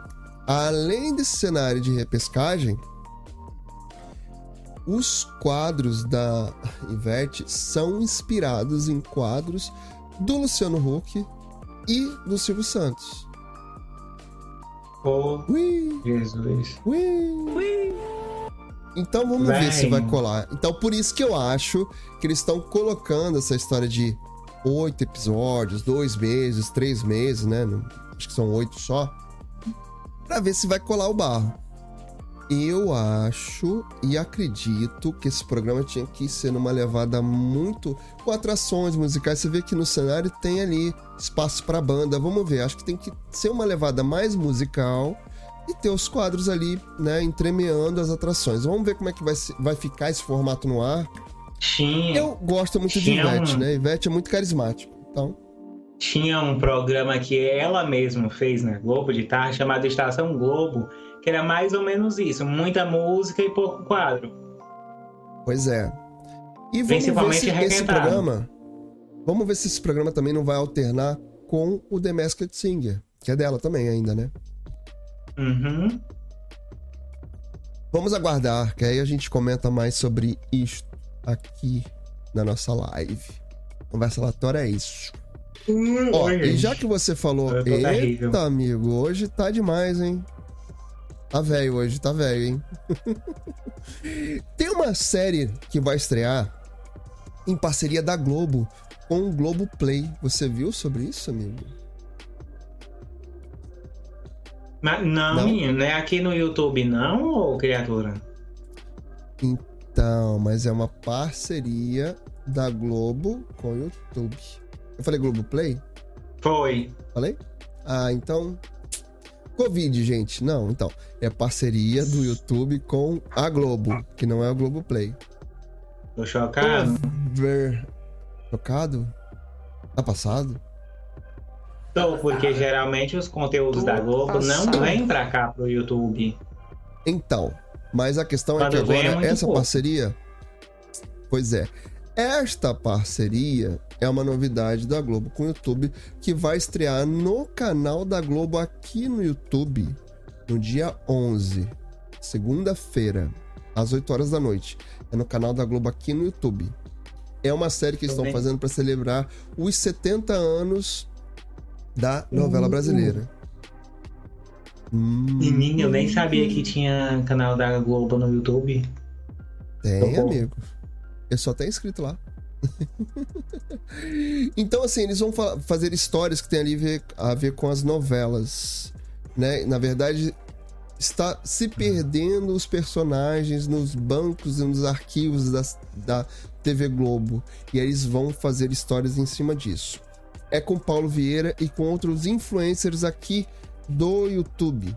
além desse cenário de repescagem, os quadros da Ivete são inspirados em quadros do Luciano Huck e do Silvio Santos. Oh, Ui, Jesus. ui. Então vamos ver se vai colar. Então por isso que eu acho que eles estão colocando essa história de oito episódios, dois meses, três meses, né? Acho que são oito só. Pra ver se vai colar o barro. Eu acho e acredito que esse programa tinha que ser numa levada muito com atrações musicais. Você vê que no cenário tem ali espaço pra banda. Vamos ver, acho que tem que ser uma levada mais musical e ter os quadros ali, né, entremeando as atrações. Vamos ver como é que vai, vai ficar esse formato no ar. Tinha, Eu gosto muito de Tinha Ivete, né? Ivete é muito carismático. Então, tinha um programa que ela mesma fez na Globo de tarde, chamado Estação Globo, que era mais ou menos isso: muita música e pouco quadro. pois é. E vamos ver se esse programa. Vamos ver se esse programa também não vai alternar com o The Masked Singer, que é dela também ainda, né? Uhum. Vamos aguardar, que aí a gente comenta mais sobre isto aqui na nossa live. Conversa aleatória é isso. Ó, Oi, e já que você falou, Eu tô terrível. eita, amigo, hoje tá demais, hein? Tá velho hoje, tá velho, hein? [laughs] Tem uma série que vai estrear em parceria da Globo com o Globo Play. Você viu sobre isso, amigo? Mas não, Não? menino, não é aqui no YouTube, não, ô criatura? Então, mas é uma parceria da Globo com o YouTube. Eu falei Globo Play? Foi. Falei? Ah, então. Covid, gente. Não, então. É parceria do YouTube com a Globo, que não é o Globo Play. Tô chocado. Ver. Chocado? Tá passado? Tô, porque geralmente os conteúdos da Globo não vêm pra cá pro YouTube. Então. Mas a questão é que Quando é agora muito essa pouco. parceria. Pois é. Esta parceria é uma novidade da Globo com o YouTube que vai estrear no canal da Globo aqui no YouTube no dia 11, segunda-feira, às 8 horas da noite. É no canal da Globo aqui no YouTube. É uma série que eles estão bem. fazendo para celebrar os 70 anos da novela brasileira. Hum, Menino, eu nem sabia que tinha canal da Globo no YouTube. Tem, amigo. Eu só tenho escrito lá. [laughs] então, assim, eles vão fa- fazer histórias que tem ali ver- a ver com as novelas, né? Na verdade, está se perdendo os personagens nos bancos e nos arquivos das- da TV Globo. E aí eles vão fazer histórias em cima disso. É com Paulo Vieira e com outros influencers aqui do YouTube.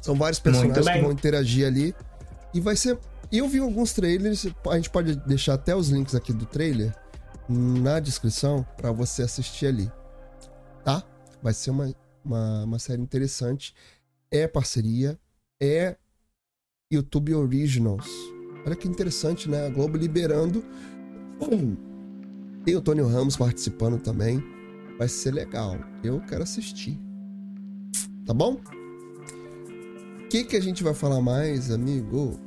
São vários personagens que vão interagir ali. E vai ser. Eu vi alguns trailers, a gente pode deixar até os links aqui do trailer na descrição para você assistir ali. Tá? Vai ser uma, uma, uma série interessante. É parceria, é YouTube Originals. Olha que interessante, né? A Globo liberando. Tem o Tony Ramos participando também. Vai ser legal. Eu quero assistir. Tá bom? O que, que a gente vai falar mais, amigo?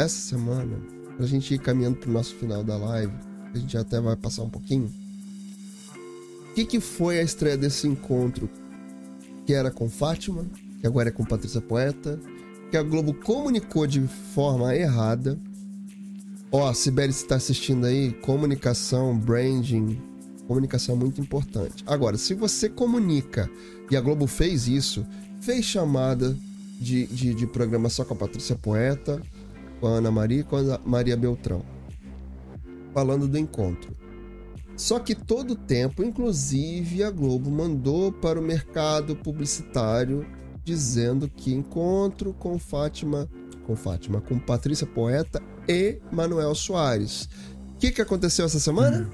Essa semana, pra gente ir caminhando pro nosso final da live, a gente até vai passar um pouquinho. O que, que foi a estreia desse encontro? Que era com Fátima, que agora é com Patrícia Poeta, que a Globo comunicou de forma errada. Ó, Sibeli, se tá assistindo aí, comunicação, branding, comunicação é muito importante. Agora, se você comunica, e a Globo fez isso, fez chamada de, de, de programa só com a Patrícia Poeta, com a Ana Maria e com a Maria Beltrão. Falando do encontro. Só que todo o tempo, inclusive, a Globo mandou para o mercado publicitário dizendo que encontro com Fátima, com Fátima, com Patrícia Poeta e Manuel Soares. O que, que aconteceu essa semana?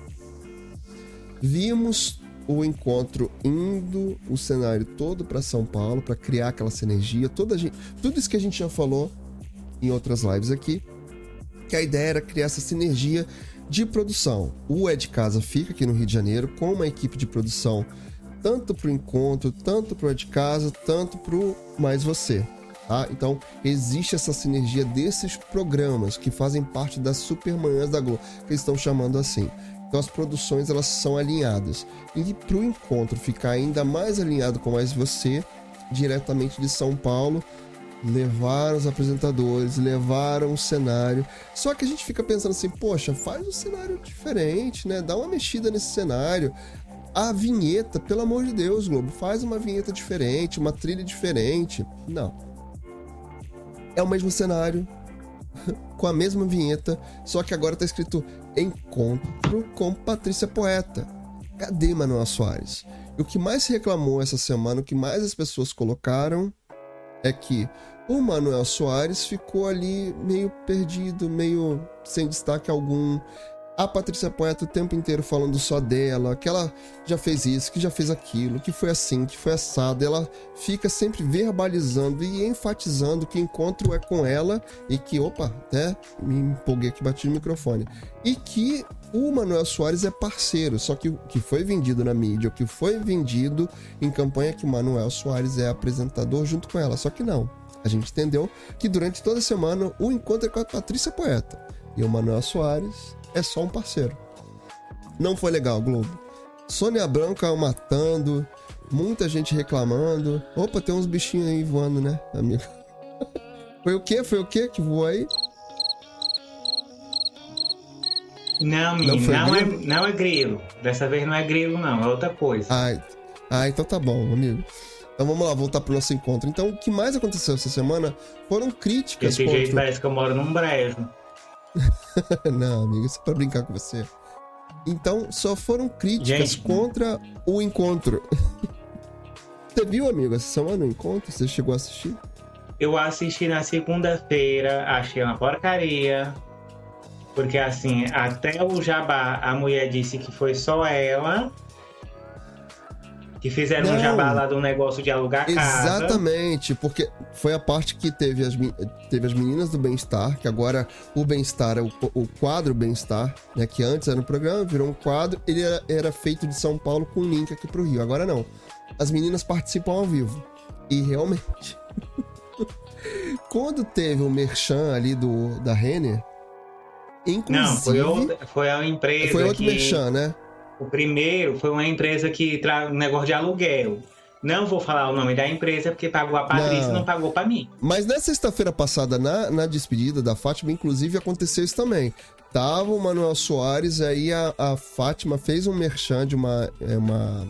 Vimos o encontro indo o cenário todo para São Paulo para criar aquela sinergia, toda gente, tudo isso que a gente já falou em outras lives aqui, que a ideia era criar essa sinergia de produção. O É de Casa fica aqui no Rio de Janeiro com uma equipe de produção tanto para o encontro, tanto para o É de Casa, tanto para o Mais Você. Tá? Então existe essa sinergia desses programas que fazem parte das Supermanhãs da Globo, que eles estão chamando assim. Então as produções elas são alinhadas. E para o encontro ficar ainda mais alinhado com Mais Você, diretamente de São Paulo, levaram os apresentadores, levaram o cenário. Só que a gente fica pensando assim, poxa, faz um cenário diferente, né? Dá uma mexida nesse cenário. A vinheta, pelo amor de Deus, Globo, faz uma vinheta diferente, uma trilha diferente. Não. É o mesmo cenário, [laughs] com a mesma vinheta, só que agora tá escrito Encontro com Patrícia Poeta. Cadê Manuel Soares? E o que mais reclamou essa semana, o que mais as pessoas colocaram é que o Manuel Soares ficou ali meio perdido, meio sem destaque algum. A Patrícia Poeta o tempo inteiro falando só dela, que ela já fez isso, que já fez aquilo, que foi assim, que foi assado. Ela fica sempre verbalizando e enfatizando que o encontro é com ela e que, opa, até me empolguei aqui, bati no microfone. E que o Manuel Soares é parceiro, só que que foi vendido na mídia, o que foi vendido em campanha é que o Manuel Soares é apresentador junto com ela, só que não. A gente entendeu que durante toda a semana o encontro é com a Patrícia Poeta e o Manuel Soares é só um parceiro. Não foi legal, Globo. Sônia Branca matando, muita gente reclamando. Opa, tem uns bichinhos aí voando, né, amigo? [laughs] Foi o quê? Foi o quê que voou aí? Não, menino, foi não, é, grilo? não é grilo. Dessa vez não é grilo, não, é outra coisa. Ai, ah, então tá bom, amigo. Então vamos lá, voltar pro nosso encontro. Então, o que mais aconteceu essa semana foram críticas Desse jeito contra... parece que eu moro num brejo. [laughs] Não, amigo, isso é pra brincar com você. Então, só foram críticas Gente. contra o encontro. [laughs] Você viu, amigo, essa semana o encontro? Você chegou a assistir? Eu assisti na segunda-feira, achei uma porcaria. Porque assim, até o Jabá, a mulher disse que foi só ela Que fizeram Não. um jabá lá do negócio de alugar casa. Exatamente, porque foi a parte que teve as, teve as meninas do bem-estar, que agora o bem-estar é o, o quadro bem-estar, né? Que antes era um programa, virou um quadro, ele era, era feito de São Paulo com link aqui pro Rio. Agora não. As meninas participam ao vivo. E realmente. [laughs] quando teve o merchan ali do, da Renner, inclusive. Não, foi, outra, foi a empresa foi outro que... merchan, né? O primeiro foi uma empresa que traz um negócio de aluguel. Não vou falar o nome da empresa porque pagou a Patrícia e Não. pagou pra mim. Mas na sexta-feira passada, na, na despedida da Fátima, inclusive aconteceu isso também. Tava o Manuel Soares, aí a, a Fátima fez um merchan de uma, é, uma,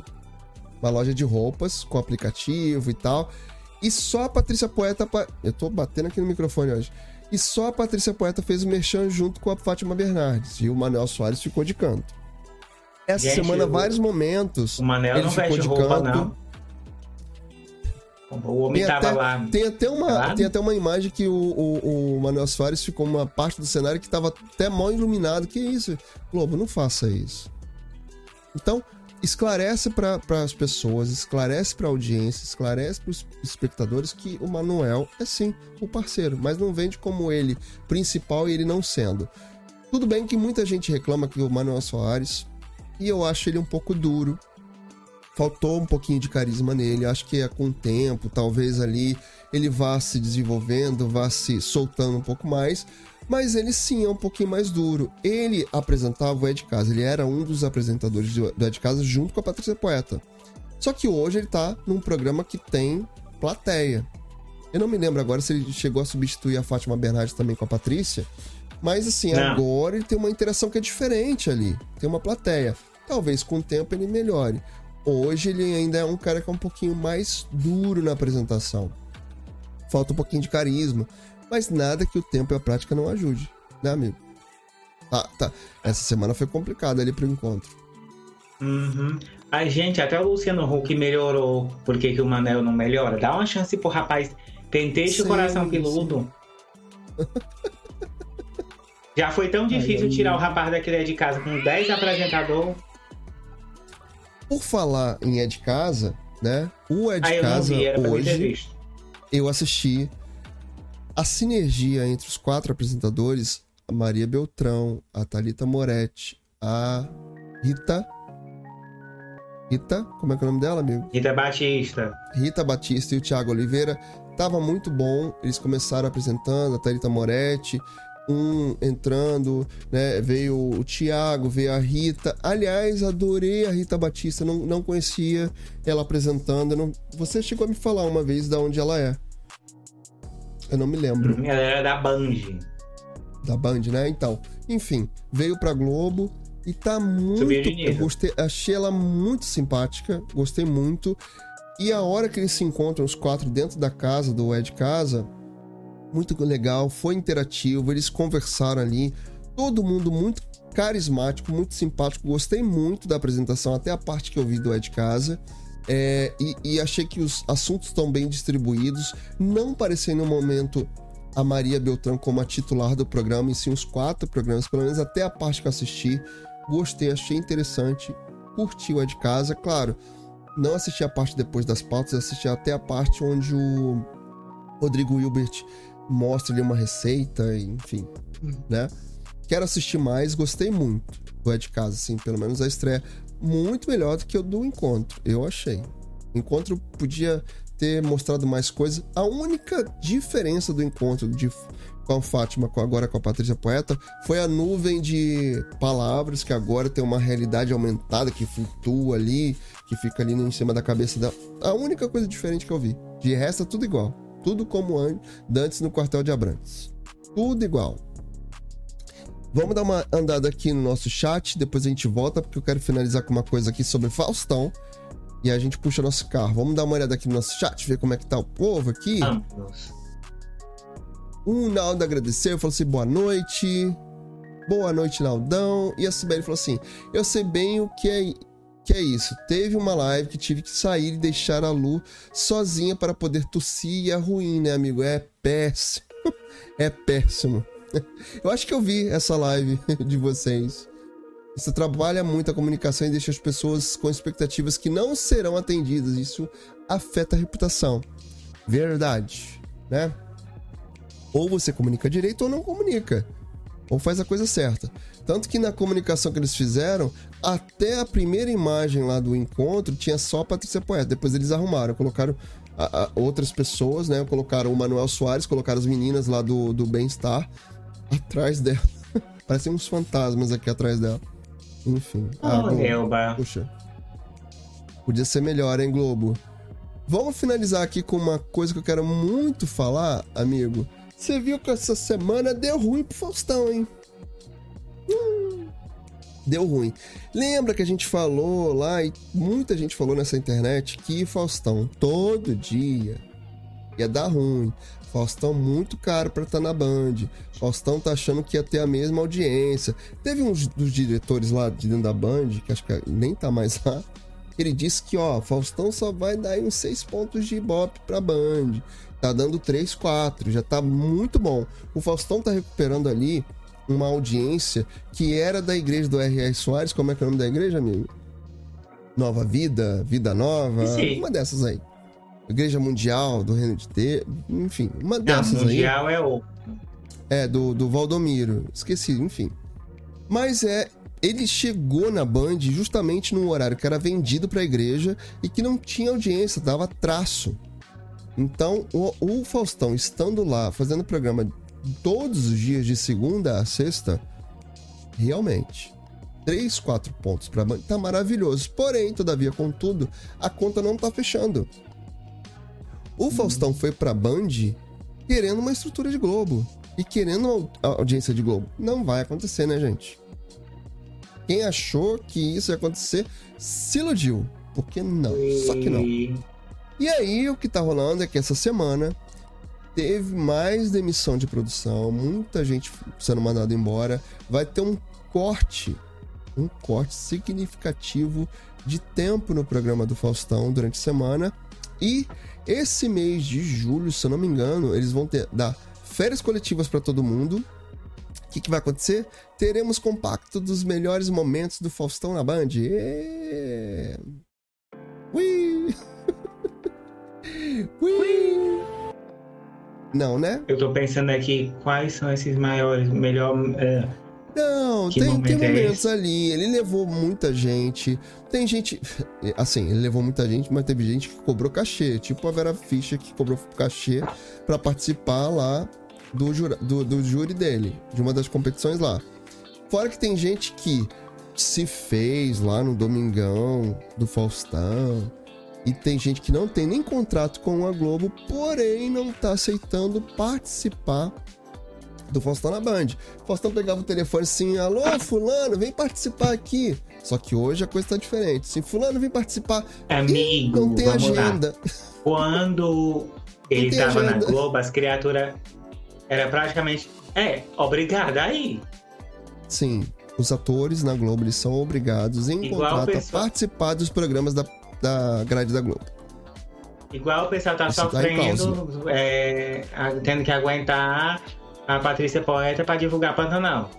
uma loja de roupas com aplicativo e tal. E só a Patrícia Poeta. Eu tô batendo aqui no microfone hoje. E só a Patrícia Poeta fez o merchan junto com a Fátima Bernardes. E o Manuel Soares ficou de canto. Essa Gente, semana, vários momentos. O Manel não ficou veste de roupa, canto. não. O homem Tem tava até, lá. tem, até uma, Claro. tem até uma imagem que o, o, o Manuel Soares ficou uma parte do cenário que tava até mal iluminado. Que isso? Globo, não faça isso. Então, esclarece para as pessoas, esclarece para a audiência, esclarece para os espectadores que o Manuel é sim o parceiro, mas não vende como ele principal e ele não sendo. Tudo bem que muita gente reclama que o Manuel Soares, e eu acho ele um pouco duro, faltou um pouquinho de carisma nele. Acho que é com o tempo, talvez ali ele vá se desenvolvendo, vá se soltando um pouco mais. Mas ele sim é um pouquinho mais duro. Ele apresentava o Ed Casa, ele era um dos apresentadores do Ed Casa junto com a Patrícia Poeta. Só que hoje ele tá num programa que tem plateia. Eu não me lembro agora se ele chegou a substituir a Fátima Bernardes também com a Patrícia. Mas assim, Não. agora ele tem uma interação que é diferente ali. Tem uma plateia. Talvez com o tempo ele melhore. Hoje ele ainda é um cara que é um pouquinho mais duro na apresentação. Falta um pouquinho de carisma. Mas nada que o tempo e a prática não ajude, né, amigo? Tá, tá. Essa semana foi complicada ali pro encontro. Uhum. Ai, gente, até o Luciano Huck melhorou. Por que, que o Manel não melhora? Dá uma chance pro rapaz. Penteche o coração peludo. [laughs] Já foi tão difícil ai. tirar o rapaz daquele de casa com 10 apresentador. Por falar em Ed Casa, né? O Ed Aí eu não Casa vi, hoje visto. eu assisti a sinergia entre os quatro apresentadores, a Maria Beltrão, a Thalita Moretti, a Rita. Rita, como é que é o nome dela, amigo? Rita Batista. Rita Batista e o Thiago Oliveira. Tava muito bom. Eles começaram apresentando a Thalita Moretti, um entrando, né? Veio o Thiago, veio a Rita. Aliás, adorei a Rita Batista, não, não conhecia ela apresentando. não- Você chegou a me falar uma vez de onde ela é. Eu não me lembro. Ela era da Band. Da Band, né? Então, enfim, veio pra Globo e tá muito. Eu gostei, achei ela muito simpática, gostei muito. E a hora que eles se encontram, os quatro, dentro da casa do Ed Casa, muito legal, foi interativo, eles conversaram ali, todo mundo muito carismático, muito simpático, gostei muito da apresentação, até a parte que eu vi do Ed Casa. É, e, e achei que os assuntos estão bem distribuídos, não em nenhum momento a Maria Beltrão como a titular do programa, e sim os quatro programas, pelo menos até a parte que eu assisti. Gostei, achei interessante, curti o Ed Casa, claro. Não assisti a parte depois das pautas, assisti até a parte onde o Rodrigo Hilbert mostra ali uma receita, enfim, né? Quero assistir mais, gostei muito do Ed Casa, assim, pelo menos a estreia. Muito melhor do que o do Encontro, eu achei. O Encontro podia ter mostrado mais coisas. A única diferença do encontro de, com a Fátima, com, agora com a Patrícia Poeta, foi a nuvem de palavras que agora tem uma realidade aumentada que flutua ali, que fica ali em cima da cabeça dela. A única coisa diferente que eu vi. De resto, é tudo igual. Tudo como an- antes no quartel de Abrantes. Tudo igual. Vamos dar uma andada aqui no nosso chat, depois a gente volta, porque eu quero finalizar com uma coisa aqui sobre Faustão. E a gente puxa nosso carro. Vamos dar uma olhada aqui no nosso chat, ver como é que tá o povo aqui. Amplos. O Naldo agradeceu, falou assim: boa noite. Boa noite, Naldão. E a Sibeli falou assim: Eu sei bem o que é, que é isso. Teve uma live que tive que sair e deixar a Lu sozinha para poder tossir e é ruim, né, amigo? É péssimo. [laughs] É péssimo. [laughs] Eu acho que eu vi essa live [laughs] de vocês. Você trabalha muito a comunicação e deixa as pessoas com expectativas que não serão atendidas. Isso afeta a reputação. Verdade, né? Ou você comunica direito ou não comunica. Ou faz a coisa certa. Tanto que na comunicação que eles fizeram, até a primeira imagem lá do encontro tinha só a Patrícia Poeta. Depois eles arrumaram, colocaram a, a, outras pessoas, né? Colocaram o Manuel Soares, colocaram as meninas lá do, do Bem-Estar atrás dela. [laughs] Parecem uns fantasmas aqui atrás dela. Enfim. Oh, ah, Globo, Puxa. Podia ser melhor, hein, Globo? Vamos finalizar aqui com uma coisa que eu quero muito falar, amigo. Você viu que essa semana deu ruim pro Faustão, hein? Hum, deu ruim. Lembra que a gente falou lá, e muita gente falou nessa internet, que Faustão todo dia ia dar ruim. Faustão muito caro para estar tá na Band. Faustão tá achando que ia ter a mesma audiência. Teve um dos diretores lá de dentro da Band, que acho que nem tá mais lá. Ele disse que, ó, Faustão só vai dar uns 6 pontos de Ibope pra Band. Tá dando 3, 4, já tá muito bom. O Faustão tá recuperando ali uma audiência que era da igreja do R.R. Soares. Como é que é o nome da igreja, amigo? Nova Vida, Vida Nova, Sim. uma dessas aí. Igreja Mundial do Reino de Deus, enfim, uma dessas Não, mundial aí. Mundial é o. É, do, do Valdomiro, esqueci, enfim. Mas é, ele chegou na Band justamente num horário que era vendido para a igreja e que não tinha audiência, dava traço. Então, o, o Faustão estando lá, fazendo programa todos os dias de segunda a sexta, realmente, 3, 4 pontos para Band tá maravilhoso. Porém, todavia, contudo, a conta não tá fechando. O Faustão foi pra Band querendo uma estrutura de Globo e querendo a audiência de Globo. Não vai acontecer, né, gente? Quem achou que isso ia acontecer se iludiu. Porque não, só que não. E aí, o que tá rolando é que essa semana teve mais demissão de produção, muita gente sendo mandada embora. Vai ter um corte, um corte significativo de tempo no programa do Faustão durante a semana. E esse mês de julho, se eu não me engano, eles vão ter dar férias coletivas para todo mundo. O que, que, vai acontecer? Teremos compacto dos melhores momentos do Faustão na Band. E... Ui! [laughs] Ui! Não, né? Eu tô pensando aqui quais são esses maiores, melhor. É não, que tem, momento tem momentos é ali. Ele levou muita gente. Tem gente. Assim, ele levou muita gente, mas teve gente que cobrou cachê. Tipo a Vera Fischer que cobrou cachê para participar lá do, jura, do, do júri dele, de uma das competições lá. Fora que tem gente que se fez lá no Domingão do Faustão. E tem gente que não tem nem contrato com a Globo, porém não tá aceitando participar do Faustão na Band. O Faustão pegava o telefone assim, alô, fulano, vem participar aqui. Só que hoje a coisa tá diferente. Assim, fulano, vem participar. Amigo, não tem agenda. Lá. Quando [laughs] ele tava agenda. na Globo, as criaturas era praticamente, é, obrigado aí. Sim, os atores na Globo, eles são obrigados em Igual contrato pessoal... a participar dos programas da, da grade da Globo. Igual o pessoal tá Isso tá sofrendo, tá é, tendo que aguentar a Patrícia Poeta para divulgar Pantanal.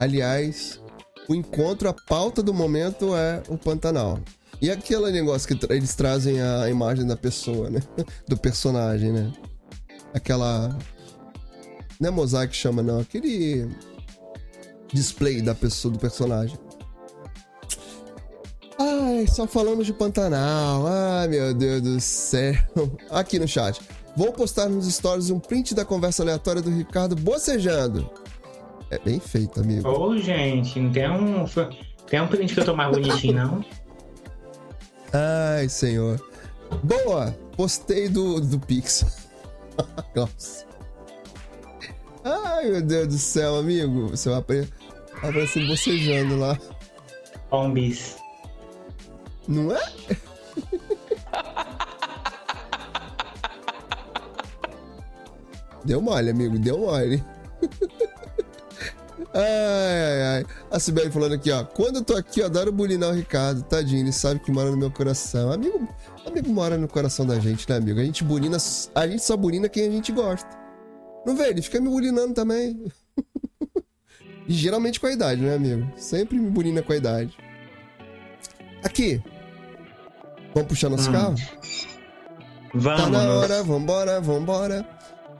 Aliás, o encontro, a pauta do momento é o Pantanal. E aquele negócio que tra eles trazem a imagem da pessoa, né? [laughs] Do personagem, né? Aquela. Não é mosaico que chama, não. Aquele display da pessoa, do personagem. Ai, só falamos de Pantanal. Ai, meu Deus do céu. [laughs] Aqui no chat. Vou postar nos stories um print da conversa aleatória do Ricardo bocejando. É bem feito, amigo. Ô, oh, gente, não tem um. Tem um print que eu tô mais bonitinho, não? Ai, senhor. Boa! Postei do, do Pix. [laughs] Nossa. Ai, meu Deus do céu, amigo. Você vai aparecer bocejando lá. Zombies. Não é? Deu mole, amigo, deu mole. ai, ai, ai. A Sibeli falando aqui, ó. Quando eu tô aqui, eu adoro bulinar o Ricardo. Tadinho, ele sabe que mora no meu coração. Amigo, amigo mora no coração da gente, né, amigo? A gente bulina, a gente só bulina quem a gente gosta. Não vê? Ele fica me bulinando também. E geralmente com a idade, né, amigo? Sempre me bonina com a idade. Aqui. Vamos puxar nosso Hum. carro? Vamos. Tá na hora, vambora, vambora.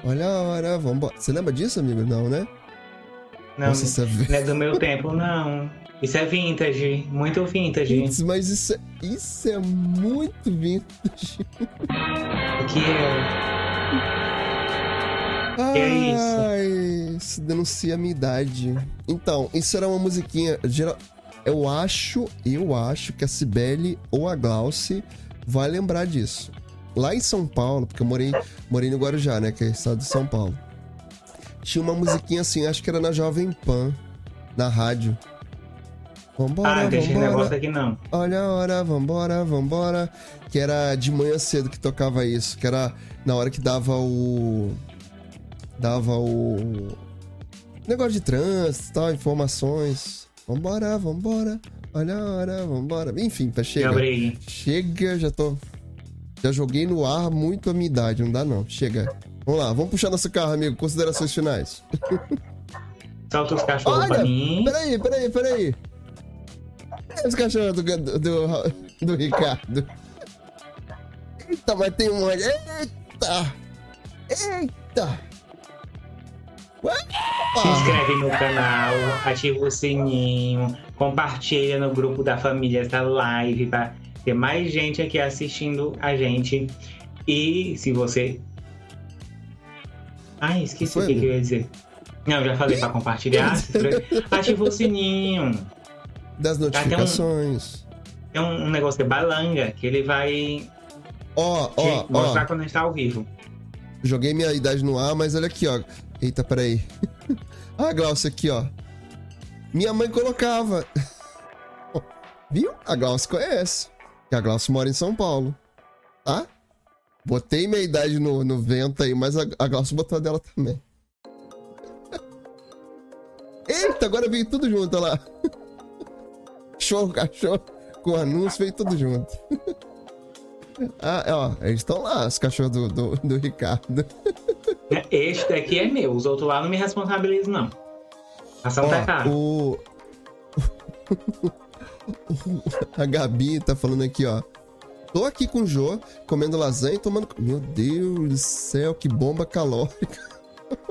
Olha a hora, vambora. Você lembra disso, amigo? Não, né? Não, Nossa, isso é não é do meu [laughs] tempo, não. Isso é vintage, muito vintage. Putz, mas isso é, isso é muito vintage. O que é? [laughs] Que é isso? Ai, isso denuncia a minha idade. Então, isso era uma musiquinha. Geral... Eu acho, eu acho que a Cibele ou a Glauce vai lembrar disso. Lá em São Paulo, porque eu morei, morei no Guarujá, né? Que é o estado de São Paulo. Tinha uma musiquinha assim, acho que era na Jovem Pan, na rádio. Vambora, Ah, não tem negócio aqui não. Olha a hora, vambora, vambora. Que era de manhã cedo que tocava isso. Que era na hora que dava o. Dava o. Negócio de trânsito e tal, informações. Vambora, vambora. Olha a hora, vambora. Enfim, tá chega. Gabriel. Chega, já tô. Já joguei no ar muito a minha idade, não dá não. Chega. Vamos lá, vamos puxar nosso carro, amigo. Considerações finais. [laughs] Solta os cachorros pra Olha, mim. peraí, peraí, peraí. Os cachorros do, do, do, do Ricardo? Eita, mas tem um. Eita! Eita! Se inscreve no canal, ativa o sininho, compartilha no grupo da família essa live pra ter mais gente aqui assistindo a gente. E se você. Ai, esqueci Foi, o que, que eu ia dizer. Não, já falei pra compartilhar. [laughs] ativa o sininho. Das notificações. Tem um, um negócio que é balanga, que ele vai Ó, te ó, mostrar ó. quando a gente tá ao vivo. Joguei minha idade no ar, mas olha aqui, ó. Eita, peraí. [laughs] ah, Glaucia aqui, ó. Minha mãe colocava. [laughs] Viu? A Glaucia conhece. Que a Glaucia mora em São Paulo. Tá? Botei minha idade no, no vento aí, mas a, a Glaucia botou a dela também. [laughs] Eita, agora veio tudo junto, olha lá. Show, cachorro, com anúncio, veio tudo junto. ah, ó, eles estão lá, os cachorros do, do, do Ricardo. Este daqui é meu, os outros lá não me responsabilizam, não. A Ação tá Ó, cara. o... [laughs] A Gabi tá falando aqui, ó. Tô aqui com o Jô, comendo lasanha e tomando. Meu Deus do céu, que bomba calórica.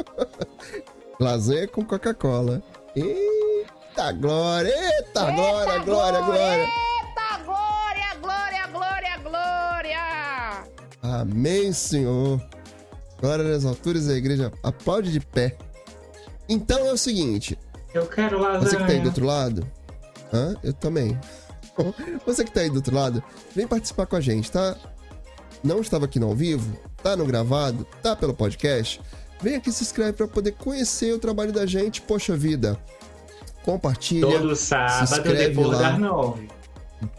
[laughs] lasanha com Coca-Cola. Eita, glória! Eita, glória, glória, glória! Eita, glória, glória, glória, glória! Amém, Senhor. Glória nas alturas, a igreja aplaude de pé. Então é o seguinte, Eu quero lasanha. Você que tá aí do outro lado. Hã? Eu também. [laughs] Você que tá aí do outro lado, vem participar com a gente, tá? Não estava aqui no ao vivo, tá no gravado, tá pelo podcast? Vem aqui se inscreve para poder conhecer o trabalho da gente. Poxa vida. Compartilha. Todo sábado depois lá. das nove.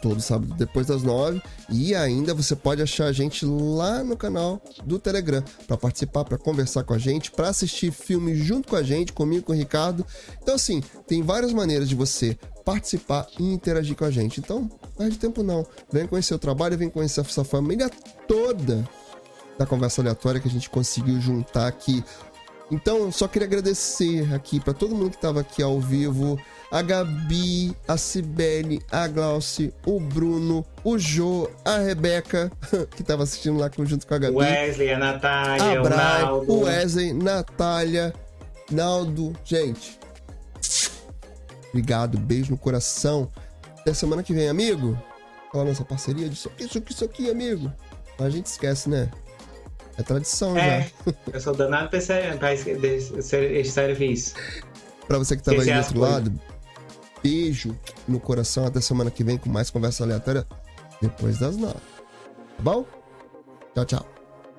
Todo sábado depois das nove. E ainda você pode achar a gente lá no canal do Telegram para participar, para conversar com a gente, para assistir filme junto com a gente, comigo, com o Ricardo. Então, assim, tem várias maneiras de você participar e interagir com a gente. Então, perde tempo não. Vem conhecer o trabalho, vem conhecer essa família toda da conversa aleatória que a gente conseguiu juntar aqui. Então, só queria agradecer aqui para todo mundo que estava aqui ao vivo. A Gabi, a Cibele, a Glauci, o Bruno, o Jô, a Rebeca, [laughs] que estava assistindo lá junto com a Gabi. Wesley, a Natália, a o Naldo. o Wesley, Natália, Naldo. Gente, obrigado, beijo no coração. Até semana que vem, amigo. Olha a nossa parceria disso aqui, isso aqui, isso aqui, amigo. A gente esquece, né? É tradição É, já. eu sou danado pra esse, serviço. Pra você que tava aí do é outro lado, beijo no coração. Até semana que vem com mais conversa aleatória depois das nove. Tá bom? Tchau, tchau.